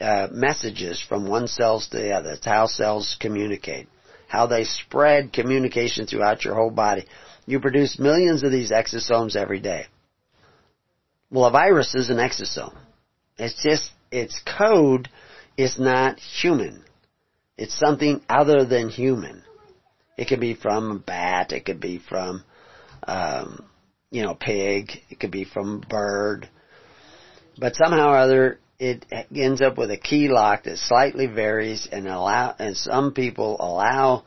[SPEAKER 2] Uh, messages from one cell to the other. It's how cells communicate. How they spread communication throughout your whole body. You produce millions of these exosomes every day. Well, a virus is an exosome. It's just, its code is not human. It's something other than human. It could be from a bat. It could be from, um, you know, pig. It could be from bird. But somehow or other, it ends up with a key lock that slightly varies and allow, and some people allow,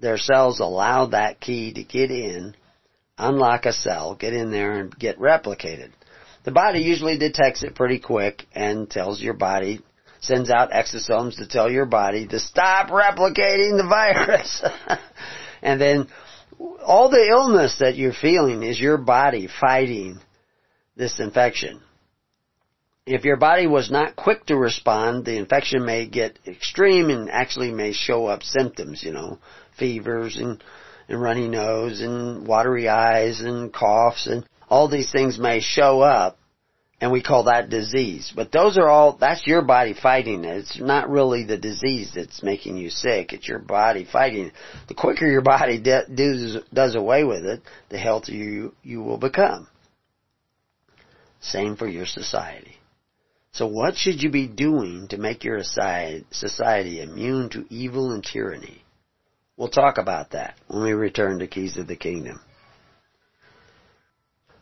[SPEAKER 2] their cells allow that key to get in, unlock a cell, get in there and get replicated. The body usually detects it pretty quick and tells your body sends out exosomes to tell your body to stop replicating the virus. and then all the illness that you're feeling is your body fighting this infection. If your body was not quick to respond, the infection may get extreme and actually may show up symptoms, you know, fevers and, and runny nose and watery eyes and coughs and all these things may show up and we call that disease. But those are all, that's your body fighting it. It's not really the disease that's making you sick. It's your body fighting it. The quicker your body de- does, does away with it, the healthier you, you will become. Same for your society. So what should you be doing to make your society immune to evil and tyranny? We'll talk about that when we return to Keys of the Kingdom.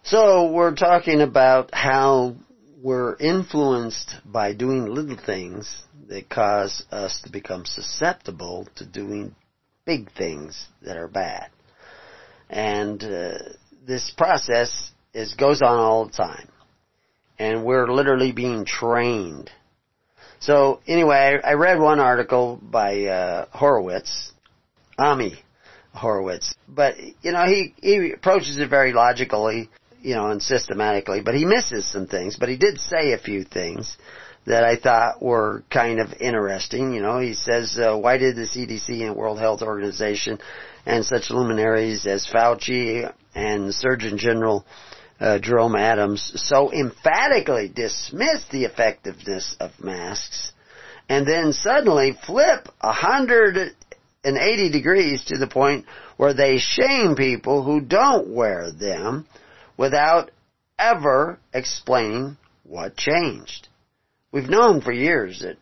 [SPEAKER 2] So we're talking about how we're influenced by doing little things that cause us to become susceptible to doing big things that are bad. And uh, this process is goes on all the time. And we're literally being trained. So anyway, I, read one article by uh, Horowitz, Ami Horowitz, but you know he he approaches it very logically, you know, and systematically. But he misses some things. But he did say a few things that I thought were kind of interesting. You know, he says, uh, why did the CDC and World Health Organization and such luminaries as Fauci and Surgeon General uh, Jerome Adams so emphatically dismissed the effectiveness of masks and then suddenly flip 180 degrees to the point where they shame people who don't wear them without ever explaining what changed. We've known for years that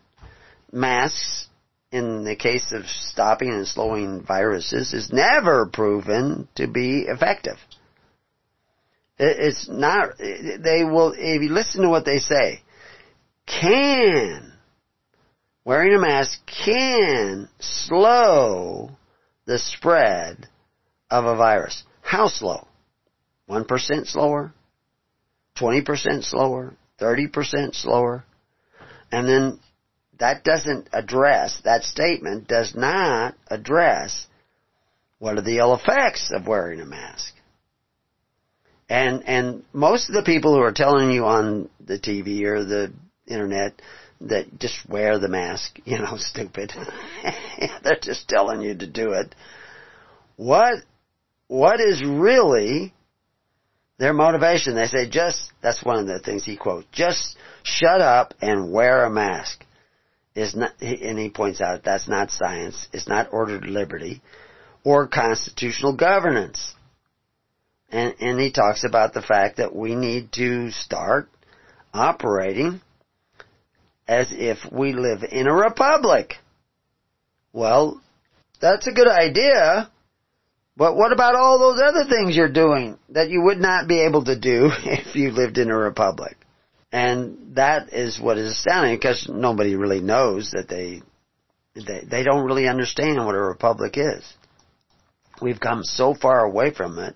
[SPEAKER 2] masks, in the case of stopping and slowing viruses, is never proven to be effective. It's not, they will, if you listen to what they say, can, wearing a mask can slow the spread of a virus. How slow? 1% slower? 20% slower? 30% slower? And then that doesn't address, that statement does not address what are the ill effects of wearing a mask. And, and most of the people who are telling you on the TV or the internet that just wear the mask, you know, stupid. They're just telling you to do it. What, what is really their motivation? They say just, that's one of the things he quotes, just shut up and wear a mask. Is not, and he points out that's not science, it's not ordered liberty, or constitutional governance. And, and he talks about the fact that we need to start operating as if we live in a republic. Well, that's a good idea, but what about all those other things you're doing that you would not be able to do if you lived in a republic? And that is what is astounding because nobody really knows that they, they, they don't really understand what a republic is. We've come so far away from it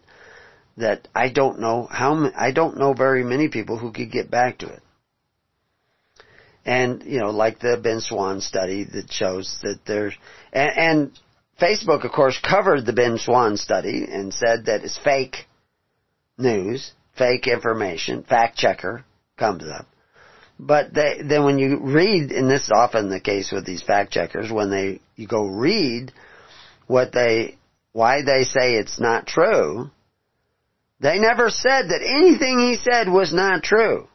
[SPEAKER 2] that I don't know how, I don't know very many people who could get back to it. And, you know, like the Ben Swann study that shows that there's, and, and Facebook of course covered the Ben Swann study and said that it's fake news, fake information, fact checker, comes up. But they, then when you read, and this is often the case with these fact checkers, when they, you go read what they, why they say it's not true, they never said that anything he said was not true.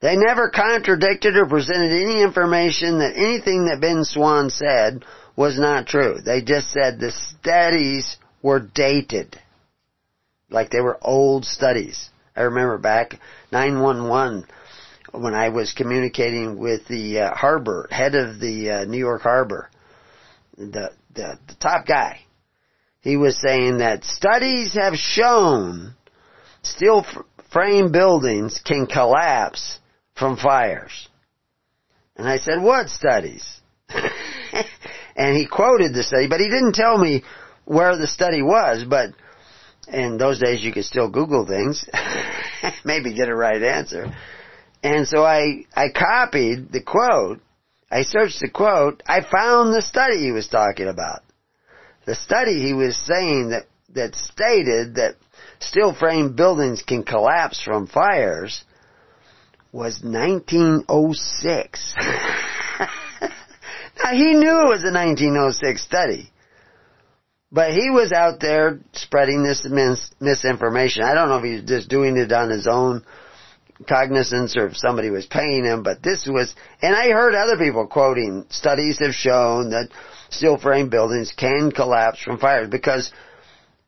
[SPEAKER 2] They never contradicted or presented any information that anything that Ben Swann said was not true. They just said the studies were dated. Like they were old studies. I remember back 911 when I was communicating with the uh, harbor, head of the uh, New York harbor, the, the, the top guy. He was saying that studies have shown steel frame buildings can collapse from fires. And I said, what studies? and he quoted the study, but he didn't tell me where the study was, but in those days you could still Google things, maybe get a right answer. And so I, I copied the quote, I searched the quote, I found the study he was talking about. The study he was saying that, that stated that steel frame buildings can collapse from fires was 1906. now he knew it was a 1906 study. But he was out there spreading this mis- misinformation. I don't know if he was just doing it on his own cognizance or if somebody was paying him, but this was, and I heard other people quoting, studies have shown that steel frame buildings can collapse from fires because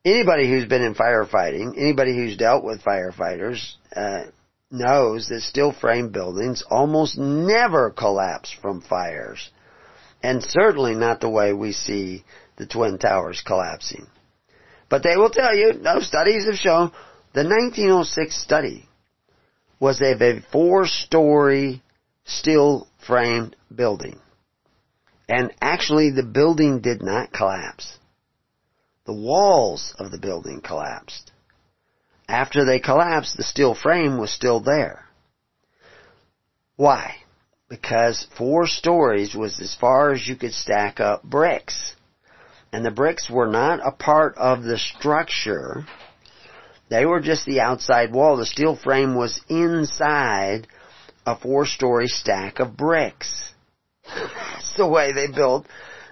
[SPEAKER 2] anybody who's been in firefighting, anybody who's dealt with firefighters, uh, knows that steel frame buildings almost never collapse from fires. And certainly not the way we see the Twin Towers collapsing. But they will tell you, no studies have shown, the 1906 study was of a four-story steel framed building. And actually the building did not collapse. The walls of the building collapsed. After they collapsed, the steel frame was still there. Why? Because four stories was as far as you could stack up bricks. And the bricks were not a part of the structure. They were just the outside wall. The steel frame was inside a four story stack of bricks. That's the way they built.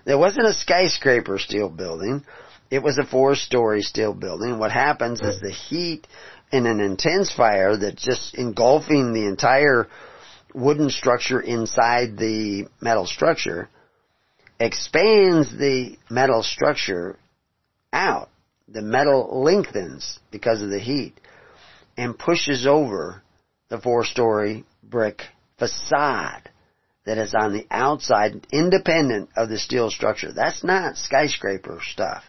[SPEAKER 2] There wasn't a skyscraper steel building. It was a four story steel building. What happens is the heat in an intense fire that's just engulfing the entire wooden structure inside the metal structure expands the metal structure out. The metal lengthens because of the heat and pushes over the four story brick facade that is on the outside independent of the steel structure. That's not skyscraper stuff.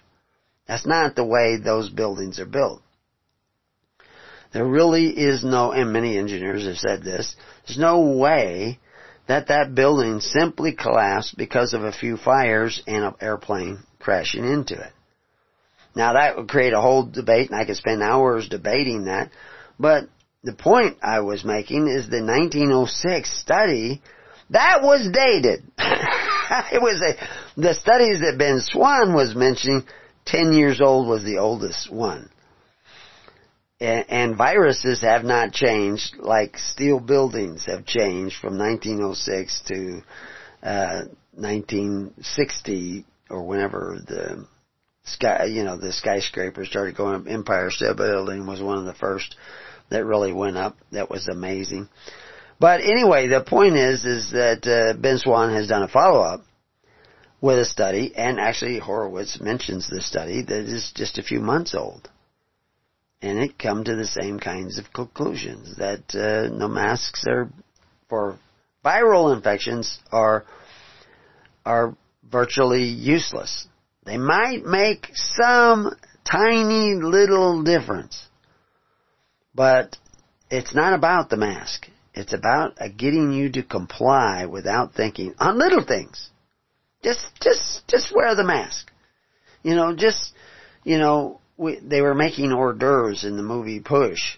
[SPEAKER 2] That's not the way those buildings are built. There really is no, and many engineers have said this, there's no way that that building simply collapsed because of a few fires and an airplane crashing into it. Now that would create a whole debate and I could spend hours debating that, but the point I was making is the 1906 study, that was dated. it was a, the studies that Ben Swann was mentioning, 10 years old was the oldest one and viruses have not changed like steel buildings have changed from 1906 to uh, 1960 or whenever the sky, you know, the skyscrapers started going up. Empire State Building was one of the first that really went up. That was amazing. But anyway, the point is, is that uh, Ben Swann has done a follow up with a study, and actually Horowitz mentions the study that is just a few months old and it come to the same kinds of conclusions that uh, no masks are for viral infections are are virtually useless. They might make some tiny little difference, but it's not about the mask. It's about getting you to comply without thinking on little things. Just, just, just wear the mask. You know, just, you know, we, they were making hors d'oeuvres in the movie Push,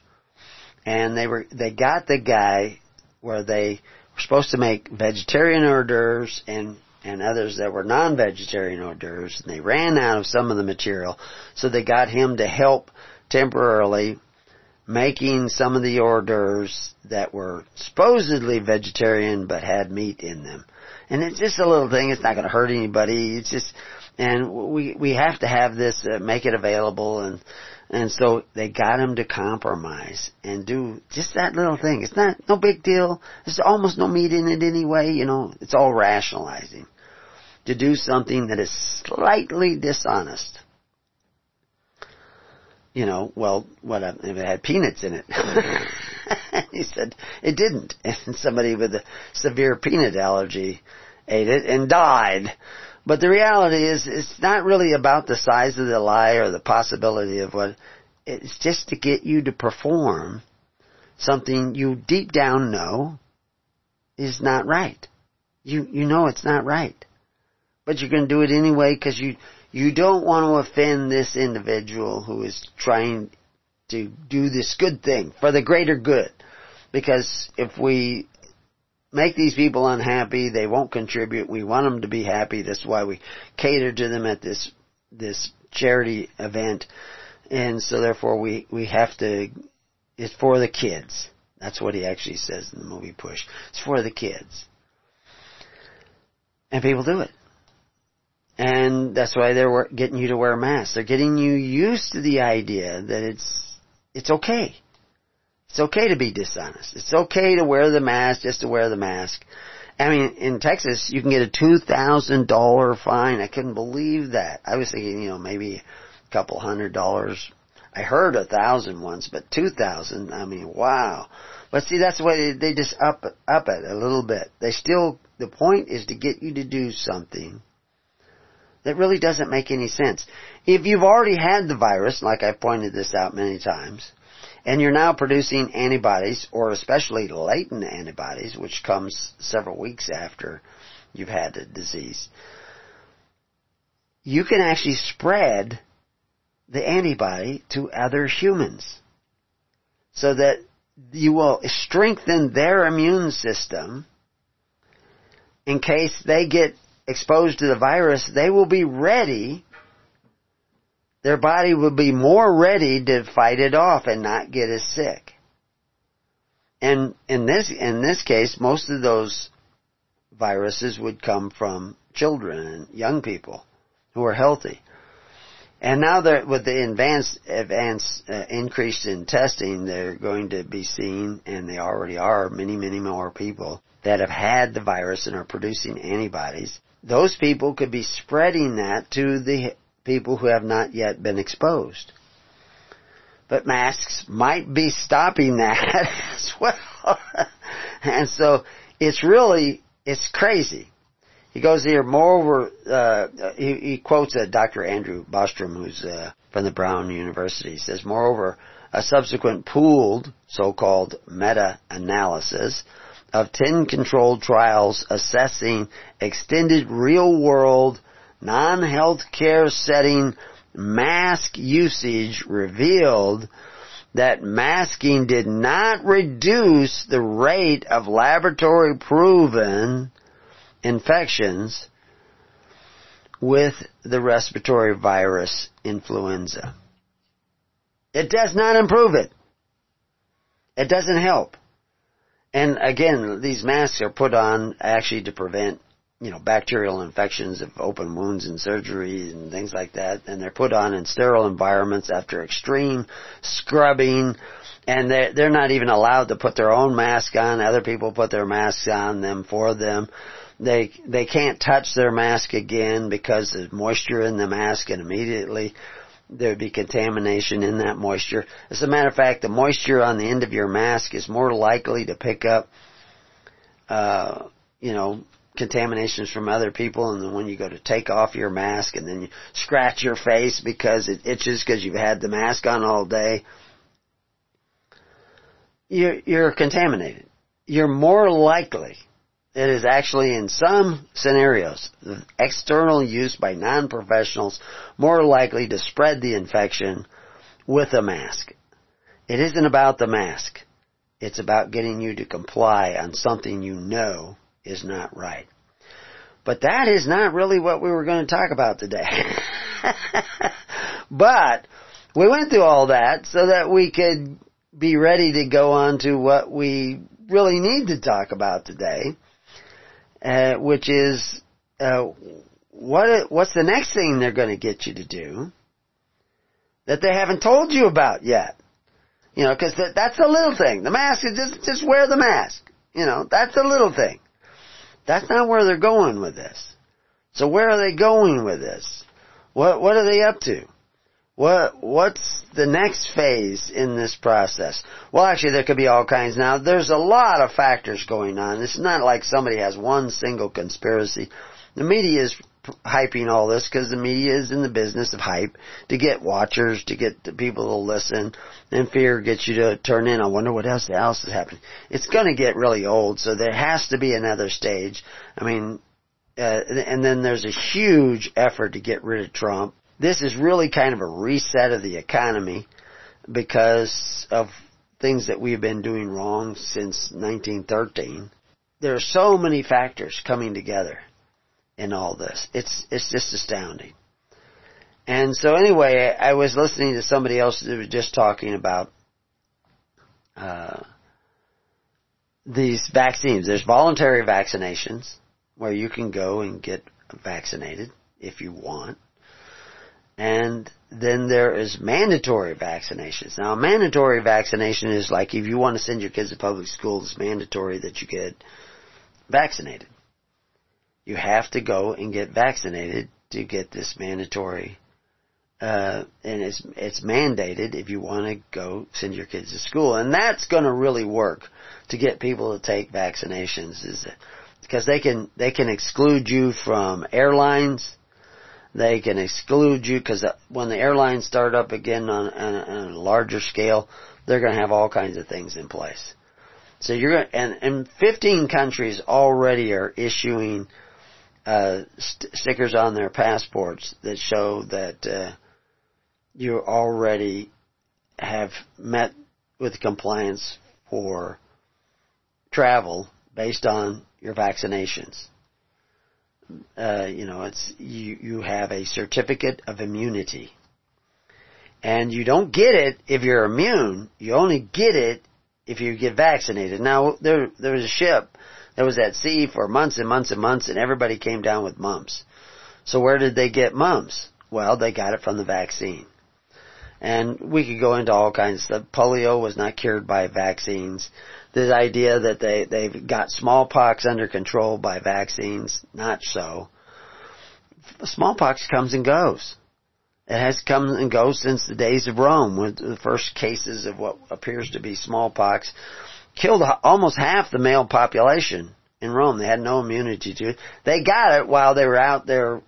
[SPEAKER 2] and they were they got the guy where they were supposed to make vegetarian hors d'oeuvres and and others that were non-vegetarian hors d'oeuvres, and they ran out of some of the material, so they got him to help temporarily making some of the hors d'oeuvres that were supposedly vegetarian but had meat in them. And it's just a little thing. It's not going to hurt anybody. It's just and we we have to have this uh, make it available and and so they got him to compromise and do just that little thing. It's not no big deal. There's almost no meat in it anyway. You know, it's all rationalizing to do something that is slightly dishonest. You know, well, what uh, if it had peanuts in it? he said it didn't, and somebody with a severe peanut allergy ate it and died. But the reality is, it's not really about the size of the lie or the possibility of what, it's just to get you to perform something you deep down know is not right. You, you know it's not right. But you're going to do it anyway because you, you don't want to offend this individual who is trying to do this good thing for the greater good. Because if we make these people unhappy. They won't contribute. We want them to be happy. That's why we cater to them at this this charity event. And so therefore we we have to it's for the kids. That's what he actually says in the movie Push. It's for the kids. And people do it. And that's why they're getting you to wear masks. They're getting you used to the idea that it's it's okay. It's okay to be dishonest. It's okay to wear the mask just to wear the mask. I mean, in Texas, you can get a $2,000 fine. I couldn't believe that. I was thinking, you know, maybe a couple hundred dollars. I heard a thousand once, but two thousand, I mean, wow. But see, that's way they, they just up, up it a little bit. They still, the point is to get you to do something that really doesn't make any sense. If you've already had the virus, like I've pointed this out many times, And you're now producing antibodies, or especially latent antibodies, which comes several weeks after you've had the disease. You can actually spread the antibody to other humans. So that you will strengthen their immune system in case they get exposed to the virus, they will be ready. Their body will be more ready to fight it off and not get as sick. And in this, in this case, most of those viruses would come from children and young people who are healthy. And now that with the advanced, advanced uh, increase in testing, they're going to be seeing, and they already are, many, many more people that have had the virus and are producing antibodies. Those people could be spreading that to the people who have not yet been exposed. But masks might be stopping that as well. and so it's really, it's crazy. He goes here, moreover, uh, he, he, quotes uh, Dr. Andrew Bostom, who's uh, from the Brown University. He says, moreover, a subsequent pooled, so-called meta-analysis of 10 controlled trials assessing extended real-world, non-healthcare setting mask usage revealed that masking did not reduce the rate of laboratory proven infections with the respiratory virus influenza. It does not improve it. It doesn't help. And again, these masks are put on actually to prevent, you know, bacterial infections of open wounds and surgery and things like that. And they're put on in sterile environments after extreme scrubbing. And they're, they're not even allowed to put their own mask on. Other people put their masks on them for them. They they can't touch their mask again because there's moisture in the mask, and immediately there'd be contamination in that moisture. As a matter of fact, the moisture on the end of your mask is more likely to pick up, uh, you know, contaminations from other people and then when you go to take off your mask and then you scratch your face because it itches because you've had the mask on all day, you're, you're contaminated. You're more likely it is actually in some scenarios, external use by non-professionals more likely to spread the infection with a mask. It isn't about the mask. It's about getting you to comply on something you know is not right. But that is not really what we were going to talk about today. but we went through all that so that we could be ready to go on to what we really need to talk about today uh, which is uh, what what's the next thing they're going to get you to do that they haven't told you about yet? You know, because that, that's a little thing. The mask is just just wear the mask. You know, that's a little thing. That's not where they're going with this. So where are they going with this? What what are they up to? What what's the next phase in this process? Well, actually, there could be all kinds. Now, there's a lot of factors going on. It's not like somebody has one single conspiracy. The media is hyping all this because the media is in the business of hype to get watchers, to get the people to listen, and fear gets you to turn in. I wonder what else else is happening. It's going to get really old, so there has to be another stage. I mean, uh, and then there's a huge effort to get rid of Trump this is really kind of a reset of the economy because of things that we've been doing wrong since 1913. There are so many factors coming together in all this. It's it's just astounding. And so anyway, I was listening to somebody else that was just talking about uh, these vaccines. There's voluntary vaccinations where you can go and get vaccinated if you want. And then there is mandatory vaccinations. Now, mandatory vaccination is like if you want to send your kids to public school, it's mandatory that you get vaccinated. You have to go and get vaccinated to get this mandatory, uh, and it's it's mandated if you want to go send your kids to school, and that's going to really work to get people to take vaccinations, is because they can they can exclude you from airlines they can exclude you because when the airlines start up again on, on, on, a larger scale, they're going to have all kinds of things in place. So you're going and and 15 countries already are issuing uh, st- stickers on their passports that show that uh, you already have met with compliance for travel based on your vaccinations. Uh, you know, it's you you have a certificate of immunity, and you don't get it if you're immune. You only get it if you get vaccinated. Now there there was a ship that was at sea for months and months and months, and everybody came down with mumps. So where did they get mumps? Well, they got it from the vaccine. And we could go into all kinds of stuff. Polio was not cured by vaccines. This idea that they, they've got smallpox under control by vaccines, not so. Smallpox comes and goes. It has come and goes since the days of Rome, when the first cases of what appears to be smallpox killed almost half the male population in Rome. They had no immunity to it. They got it while they were out there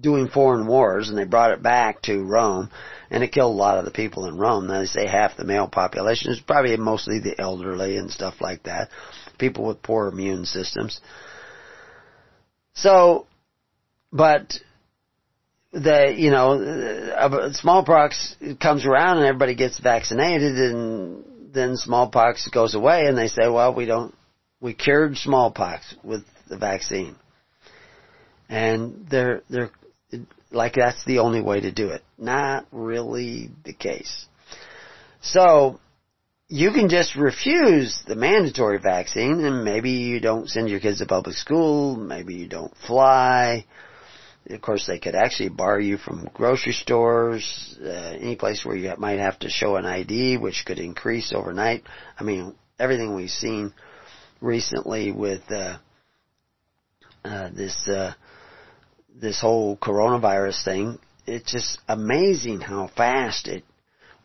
[SPEAKER 2] doing foreign wars, and they brought it back to Rome and it killed a lot of the people in Rome. They say half the male population is probably mostly the elderly and stuff like that, people with poor immune systems. So, but the you know uh, smallpox comes around and everybody gets vaccinated and then smallpox goes away and they say well we don't we cured smallpox with the vaccine and they're they're like that's the only way to do it. Not really the case. So, you can just refuse the mandatory vaccine and maybe you don't send your kids to public school, maybe you don't fly. Of course, they could actually bar you from grocery stores, uh, any place where you might have to show an ID, which could increase overnight. I mean, everything we've seen recently with uh, uh, this uh, this whole coronavirus thing, it's just amazing how fast it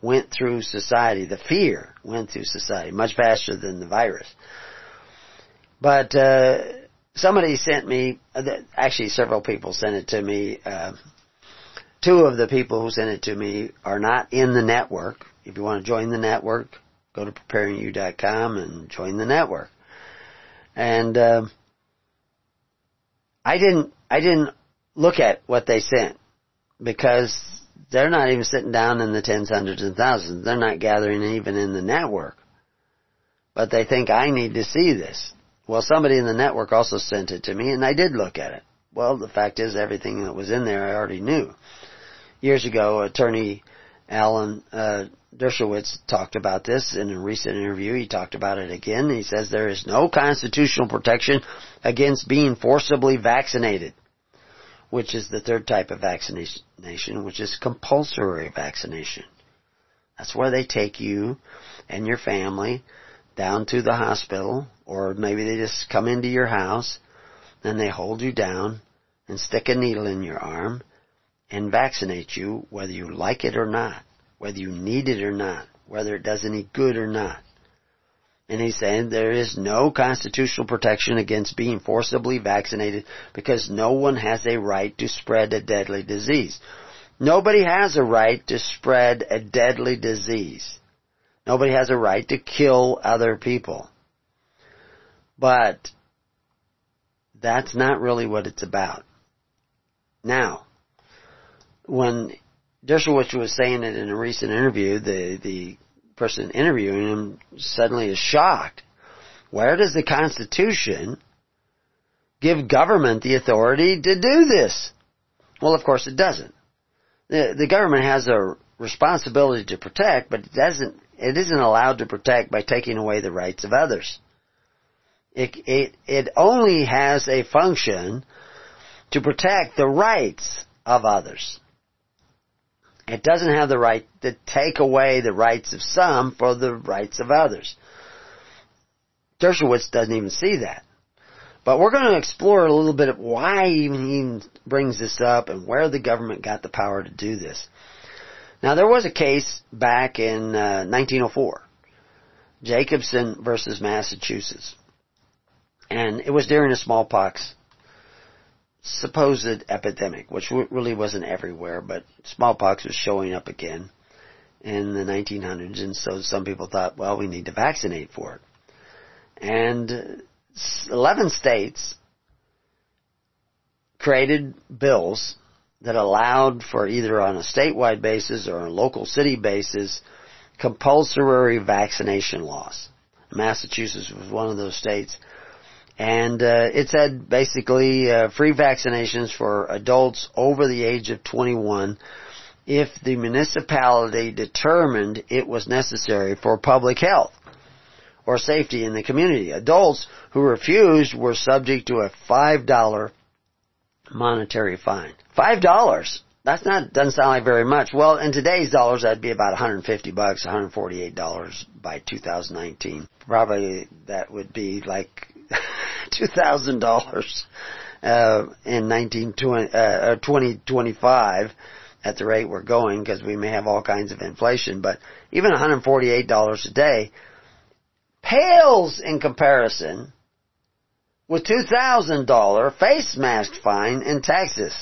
[SPEAKER 2] went through society. The fear went through society much faster than the virus. But uh, somebody sent me, actually several people sent it to me. Uh, two of the people who sent it to me are not in the network. If you want to join the network, go to preparingyou.com and join the network. And uh, I didn't, I didn't look at what they sent because they're not even sitting down in the tens, hundreds, and thousands. They're not gathering even in the network. But they think I need to see this. Well, somebody in the network also sent it to me and I did look at it. Well, the fact is everything that was in there I already knew. Years ago, attorney Alan uh, Dershowitz talked about this in a recent interview. He talked about it again. He says there is no constitutional protection against being forcibly vaccinated which is the third type of vaccination, which is compulsory vaccination. That's where they take you and your family down to the hospital, or maybe they just come into your house and they hold you down and stick a needle in your arm and vaccinate you whether you like it or not, whether you need it or not, whether it does any good or not. And he's saying there is no constitutional protection against being forcibly vaccinated because no one has a right to spread a deadly disease. Nobody has a right to spread a deadly disease. Nobody has a right to kill other people. But that's not really what it's about. Now, when Dershowitz was saying it in a recent interview, the, the person interviewing him suddenly is shocked. Where does the Constitution give government the authority to do this? Well, of course it doesn't. The, the government has a responsibility to protect, but it doesn't, it isn't allowed to protect by taking away the rights of others. It, it, it only has a function to protect the rights of others. It doesn't have the right to take away the rights of some for the rights of others. Dershowitz doesn't even see that. But we're going to explore a little bit of why even he brings this up and where the government got the power to do this. Now there was a case back in uh, 1904, Jacobson versus Massachusetts, and it was during a smallpox supposed epidemic, which really wasn't everywhere, but smallpox was showing up again. in the 1900s, and so some people thought, well, we need to vaccinate for it. And 11 states created bills that allowed for either on a statewide basis or on a local city basis compulsory vaccination laws. Massachusetts was one of those states. And uh, it said basically uh, free vaccinations for adults over the age of 21 if the municipality determined it was necessary for public health or safety in the community. Adults who refused were subject to a $5 monetary fine. $5! That's not, doesn't sound like very much. Well, in today's dollars, that'd be about 150 bucks, 148 dollars by 2019. Probably that would be like $2,000 uh, in 1920, uh, 2025 at the rate we're going because we may have all kinds of inflation, but even $148 a day pales in comparison with $2,000 face mask fine in Texas.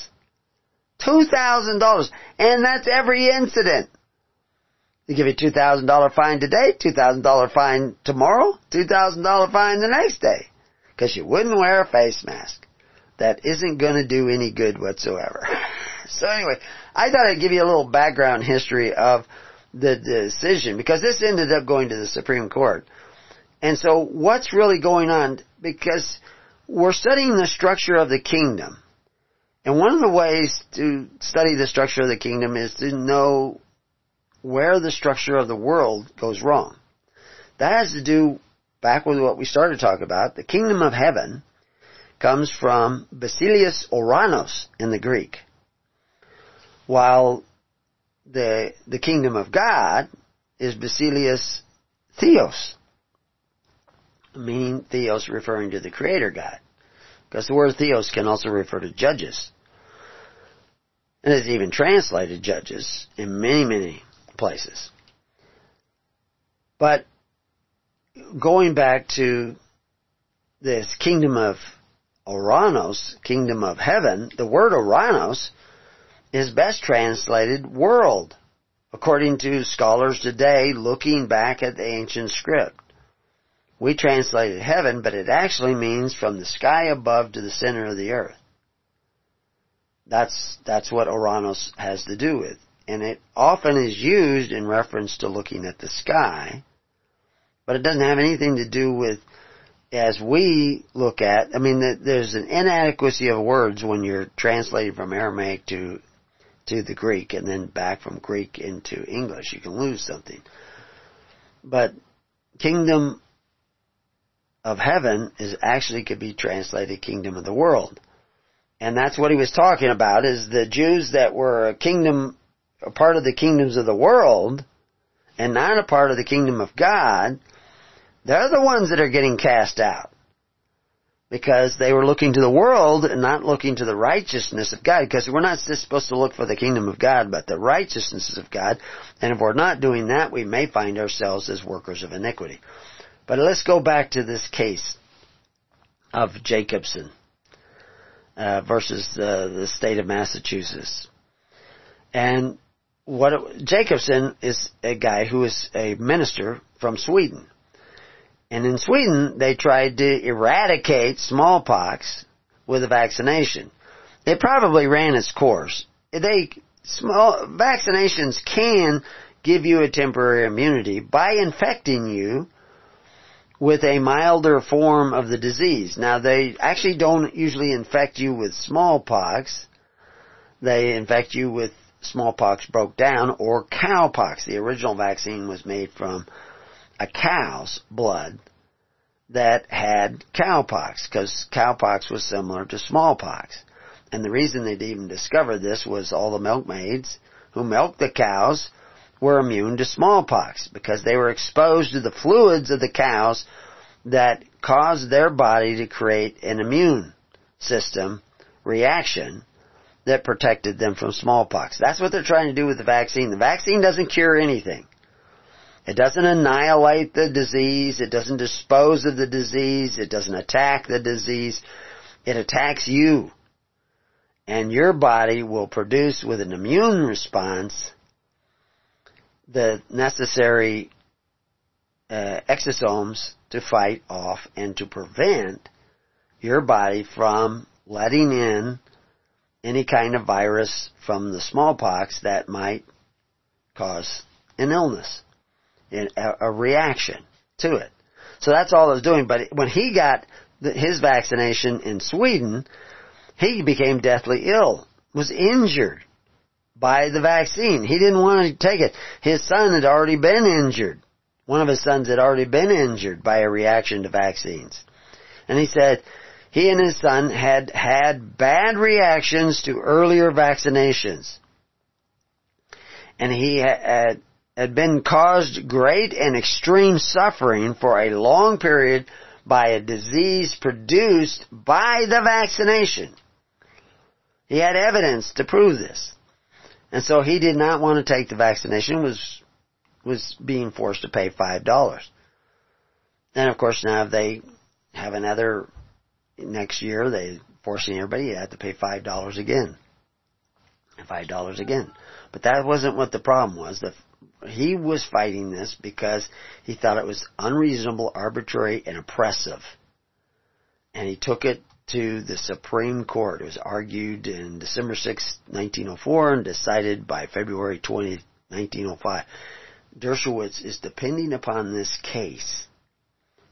[SPEAKER 2] $2,000. And that's every incident. They give you $2,000 fine today, $2,000 fine tomorrow, $2,000 fine the next day. Because you wouldn't wear a face mask. That isn't going to do any good whatsoever. so anyway, I thought I'd give you a little background history of the decision because this ended up going to the Supreme Court. And so what's really going on? Because we're studying the structure of the kingdom. And one of the ways to study the structure of the kingdom is to know where the structure of the world goes wrong. That has to do back with what we started to talk about. The kingdom of heaven comes from Basileus Oranos in the Greek. While the, the kingdom of God is Basileus Theos meaning theos referring to the creator God. Because the word theos can also refer to judges. And it's even translated judges in many, many places. But going back to this kingdom of Oranos, kingdom of heaven, the word Oranos is best translated world, according to scholars today looking back at the ancient script. We translate heaven, but it actually means from the sky above to the center of the earth. That's, that's what Oranos has to do with. And it often is used in reference to looking at the sky, but it doesn't have anything to do with as we look at, I mean, there's an inadequacy of words when you're translating from Aramaic to to the Greek and then back from Greek into English. You can lose something. But kingdom of heaven is actually could be translated kingdom of the world. And that's what he was talking about is the Jews that were a kingdom, a part of the kingdoms of the world and not a part of the kingdom of God, they're the ones that are getting cast out. Because they were looking to the world and not looking to the righteousness of God. Because we're not just supposed to look for the kingdom of God, but the righteousness of God. And if we're not doing that, we may find ourselves as workers of iniquity. But let's go back to this case of Jacobson uh, versus uh, the state of Massachusetts. And what Jacobson is a guy who is a minister from Sweden. And in Sweden, they tried to eradicate smallpox with a vaccination. It probably ran its course. They small vaccinations can give you a temporary immunity by infecting you with a milder form of the disease. Now they actually don't usually infect you with smallpox. They infect you with smallpox broke down or cowpox. The original vaccine was made from a cow's blood that had cowpox because cowpox was similar to smallpox. And the reason they'd even discovered this was all the milkmaids who milked the cows were immune to smallpox because they were exposed to the fluids of the cows that caused their body to create an immune system reaction that protected them from smallpox. That's what they're trying to do with the vaccine. The vaccine doesn't cure anything. It doesn't annihilate the disease. It doesn't dispose of the disease. It doesn't attack the disease. It attacks you. And your body will produce with an immune response the necessary uh, exosomes to fight off and to prevent your body from letting in any kind of virus from the smallpox that might cause an illness, a reaction to it. So that's all it was doing. But when he got his vaccination in Sweden, he became deathly ill, was injured by the vaccine. He didn't want to take it. His son had already been injured. One of his sons had already been injured by a reaction to vaccines. And he said he and his son had had bad reactions to earlier vaccinations. And he had, had been caused great and extreme suffering for a long period by a disease produced by the vaccination. He had evidence to prove this. And so he did not want to take the vaccination, was, was being forced to pay five dollars. And of course now they have another, next year they forcing everybody to have to pay five dollars again. Five dollars again. But that wasn't what the problem was. The, he was fighting this because he thought it was unreasonable, arbitrary, and oppressive. And he took it to the Supreme Court. It was argued in December 6, 1904 and decided by February 20, 1905. Dershowitz is depending upon this case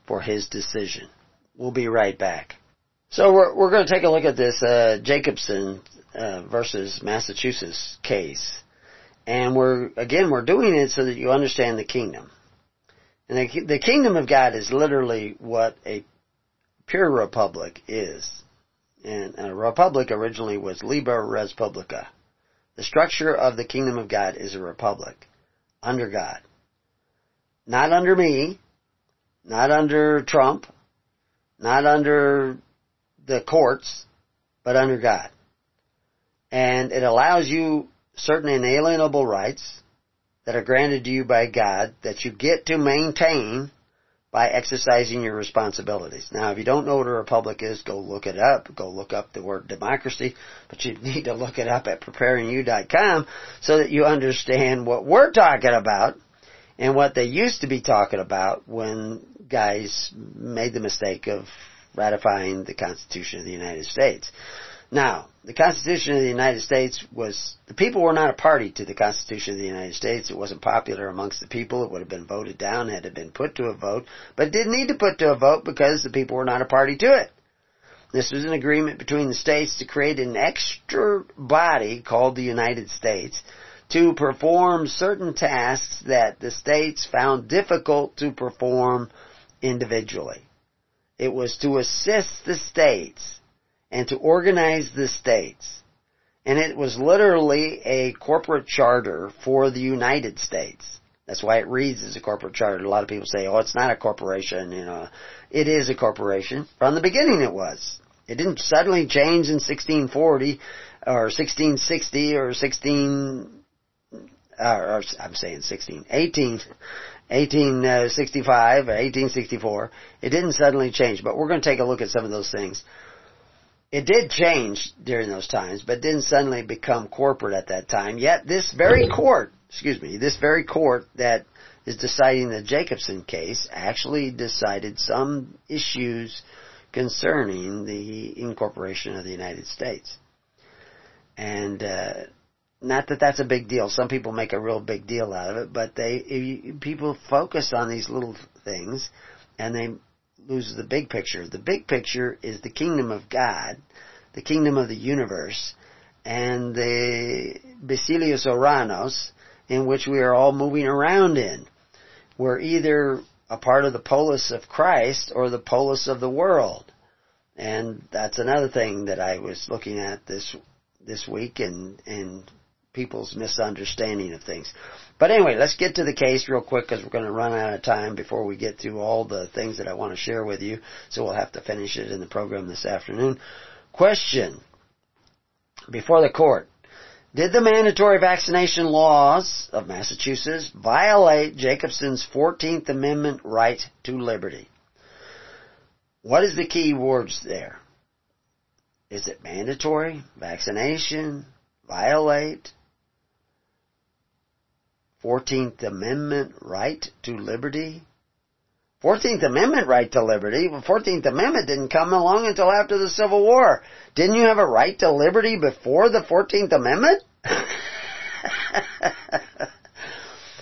[SPEAKER 2] for his decision. We'll be right back. So we're, we're going to take a look at this uh, Jacobson uh, versus Massachusetts case. And we're, again, we're doing it so that you understand the kingdom. And the, the kingdom of God is literally what a pure republic is. And a republic originally was Liber Res Publica. The structure of the kingdom of God is a republic. Under God. Not under me. Not under Trump. Not under the courts. But under God. And it allows you certain inalienable rights that are granted to you by God that you get to maintain by exercising your responsibilities. Now, if you don't know what a republic is, go look it up. Go look up the word democracy, but you need to look it up at preparingyou.com so that you understand what we're talking about and what they used to be talking about when guys made the mistake of ratifying the Constitution of the United States. Now, the Constitution of the United States was, the people were not a party to the Constitution of the United States. It wasn't popular amongst the people. It would have been voted down had it been put to a vote, but it didn't need to put to a vote because the people were not a party to it. This was an agreement between the states to create an extra body called the United States to perform certain tasks that the states found difficult to perform individually. It was to assist the states and to organize the states. And it was literally a corporate charter for the United States. That's why it reads as a corporate charter. A lot of people say, oh, it's not a corporation, you know. It is a corporation. From the beginning it was. It didn't suddenly change in 1640 or 1660 or 16, uh, or I'm saying 16, 18, 1865 or 1864. It didn't suddenly change, but we're going to take a look at some of those things it did change during those times, but didn't suddenly become corporate at that time. Yet this very court, excuse me, this very court that is deciding the Jacobson case actually decided some issues concerning the incorporation of the United States. And uh, not that that's a big deal. Some people make a real big deal out of it, but they you, people focus on these little things and they loses the big picture. The big picture is the kingdom of God, the kingdom of the universe, and the Basilius Oranos, in which we are all moving around in. We're either a part of the polis of Christ or the polis of the world. And that's another thing that I was looking at this this week and and people's misunderstanding of things. But anyway, let's get to the case real quick because we're going to run out of time before we get through all the things that I want to share with you. So we'll have to finish it in the program this afternoon. Question. Before the court. Did the mandatory vaccination laws of Massachusetts violate Jacobson's 14th Amendment right to liberty? What is the key words there? Is it mandatory? Vaccination? Violate? 14th Amendment right to liberty? 14th Amendment right to liberty. The 14th Amendment didn't come along until after the Civil War. Didn't you have a right to liberty before the 14th Amendment?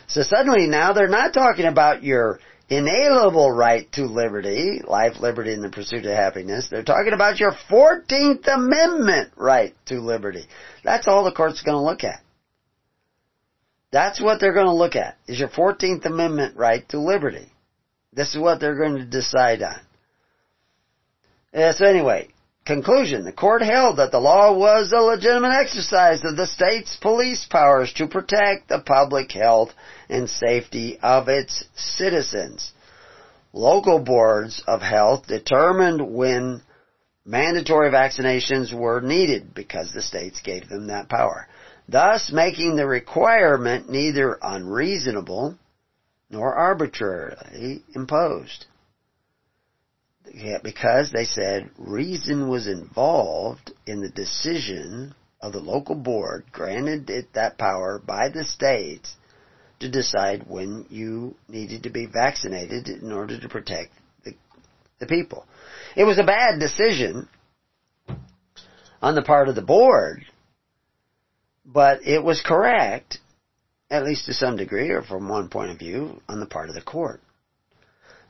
[SPEAKER 2] so suddenly now they're not talking about your inalienable right to liberty, life, liberty, and the pursuit of happiness. They're talking about your 14th Amendment right to liberty. That's all the court's going to look at. That's what they're going to look at, is your 14th Amendment right to liberty. This is what they're going to decide on. So anyway, conclusion. The court held that the law was a legitimate exercise of the state's police powers to protect the public health and safety of its citizens. Local boards of health determined when mandatory vaccinations were needed because the states gave them that power, thus making the requirement neither unreasonable nor arbitrarily imposed. Because they said reason was involved in the decision of the local board, granted it that power by the states to decide when you needed to be vaccinated in order to protect the, the people. It was a bad decision on the part of the board, but it was correct at least to some degree, or from one point of view, on the part of the court.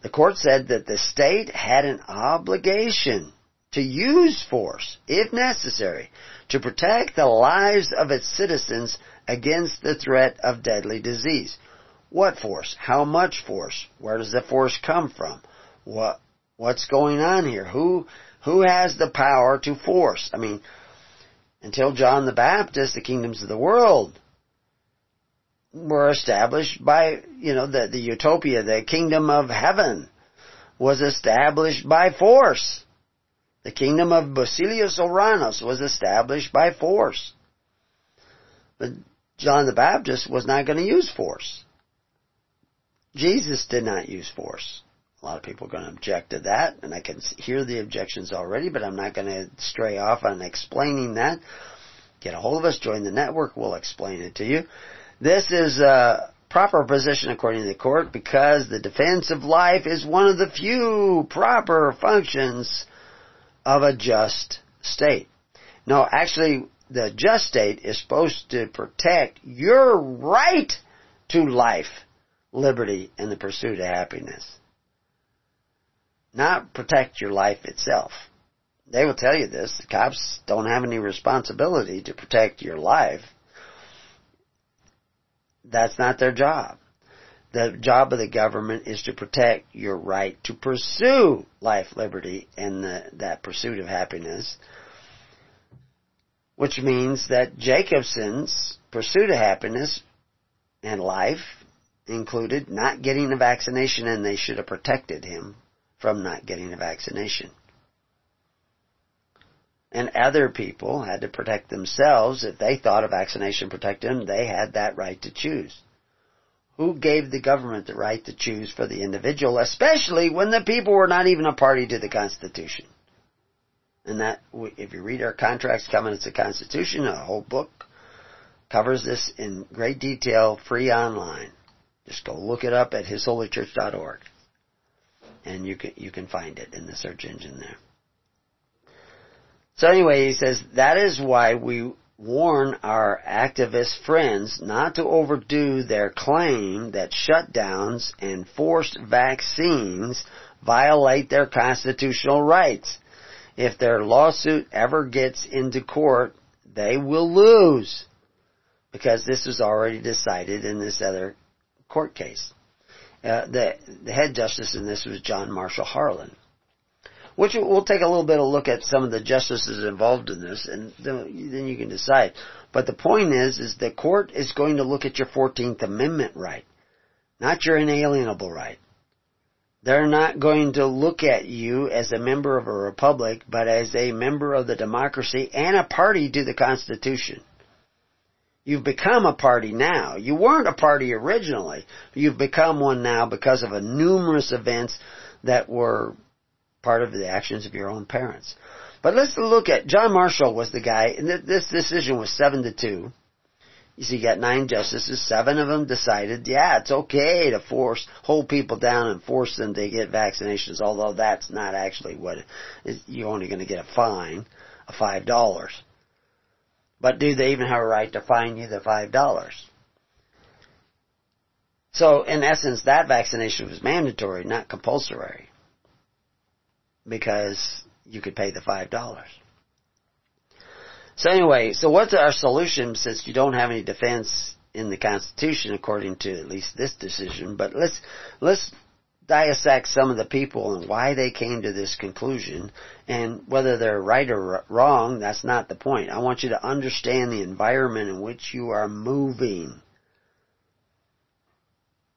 [SPEAKER 2] The court said that the state had an obligation to use force, if necessary, to protect the lives of its citizens against the threat of deadly disease. What force? How much force? Where does the force come from? What, what's going on here? Who, who has the power to force? I mean, until John the Baptist, the kingdoms of the world were established by, you know, the, the utopia, the kingdom of heaven was established by force. The kingdom of Basilius Oranos was established by force. But John the Baptist was not going to use force. Jesus did not use force. A lot of people are going to object to that, and I can hear the objections already, but I'm not going to stray off on explaining that. Get a hold of us, join the network, we'll explain it to you. This is a proper position according to the court because the defense of life is one of the few proper functions of a just state. No, actually, the just state is supposed to protect your right to life, liberty, and the pursuit of happiness. Not protect your life itself. They will tell you this. The cops don't have any responsibility to protect your life. That's not their job. The job of the government is to protect your right to pursue life, liberty, and the, that pursuit of happiness. Which means that Jacobson's pursuit of happiness and life included not getting a vaccination and they should have protected him from not getting a vaccination. And other people had to protect themselves. If they thought a vaccination protected them, they had that right to choose. Who gave the government the right to choose for the individual, especially when the people were not even a party to the Constitution? And that, if you read our contracts covenants the Constitution, a whole book covers this in great detail, free online. Just go look it up at hisholychurch.org. And you can, you can find it in the search engine there. So anyway, he says, that is why we warn our activist friends not to overdo their claim that shutdowns and forced vaccines violate their constitutional rights. If their lawsuit ever gets into court, they will lose because this was already decided in this other court case. Uh, the, the head justice in this was John Marshall Harlan which we'll take a little bit of look at some of the justices involved in this, and then you can decide. But the point is, is the court is going to look at your 14th Amendment right, not your inalienable right. They're not going to look at you as a member of a republic, but as a member of the democracy and a party to the Constitution. You've become a party now. You weren't a party originally. You've become one now because of a numerous events that were part of the actions of your own parents. But let's look at John Marshall was the guy, and this decision was seven to two You see, you got nine justices. Seven of them decided, yeah, it's okay to force, hold people down and force them to get vaccinations, although that's not actually what, you're only going to get a fine of five dollars. But do they even have a right to fine you the five dollars? So in essence, that vaccination was mandatory, not compulsory. Because you could pay the five dollars. So anyway, so what's our solution since you don't have any defense in the Constitution according to at least this decision? But let's, let's dissect some of the people and why they came to this conclusion and whether they're right or wrong, that's not the point. I want you to understand the environment in which you are moving.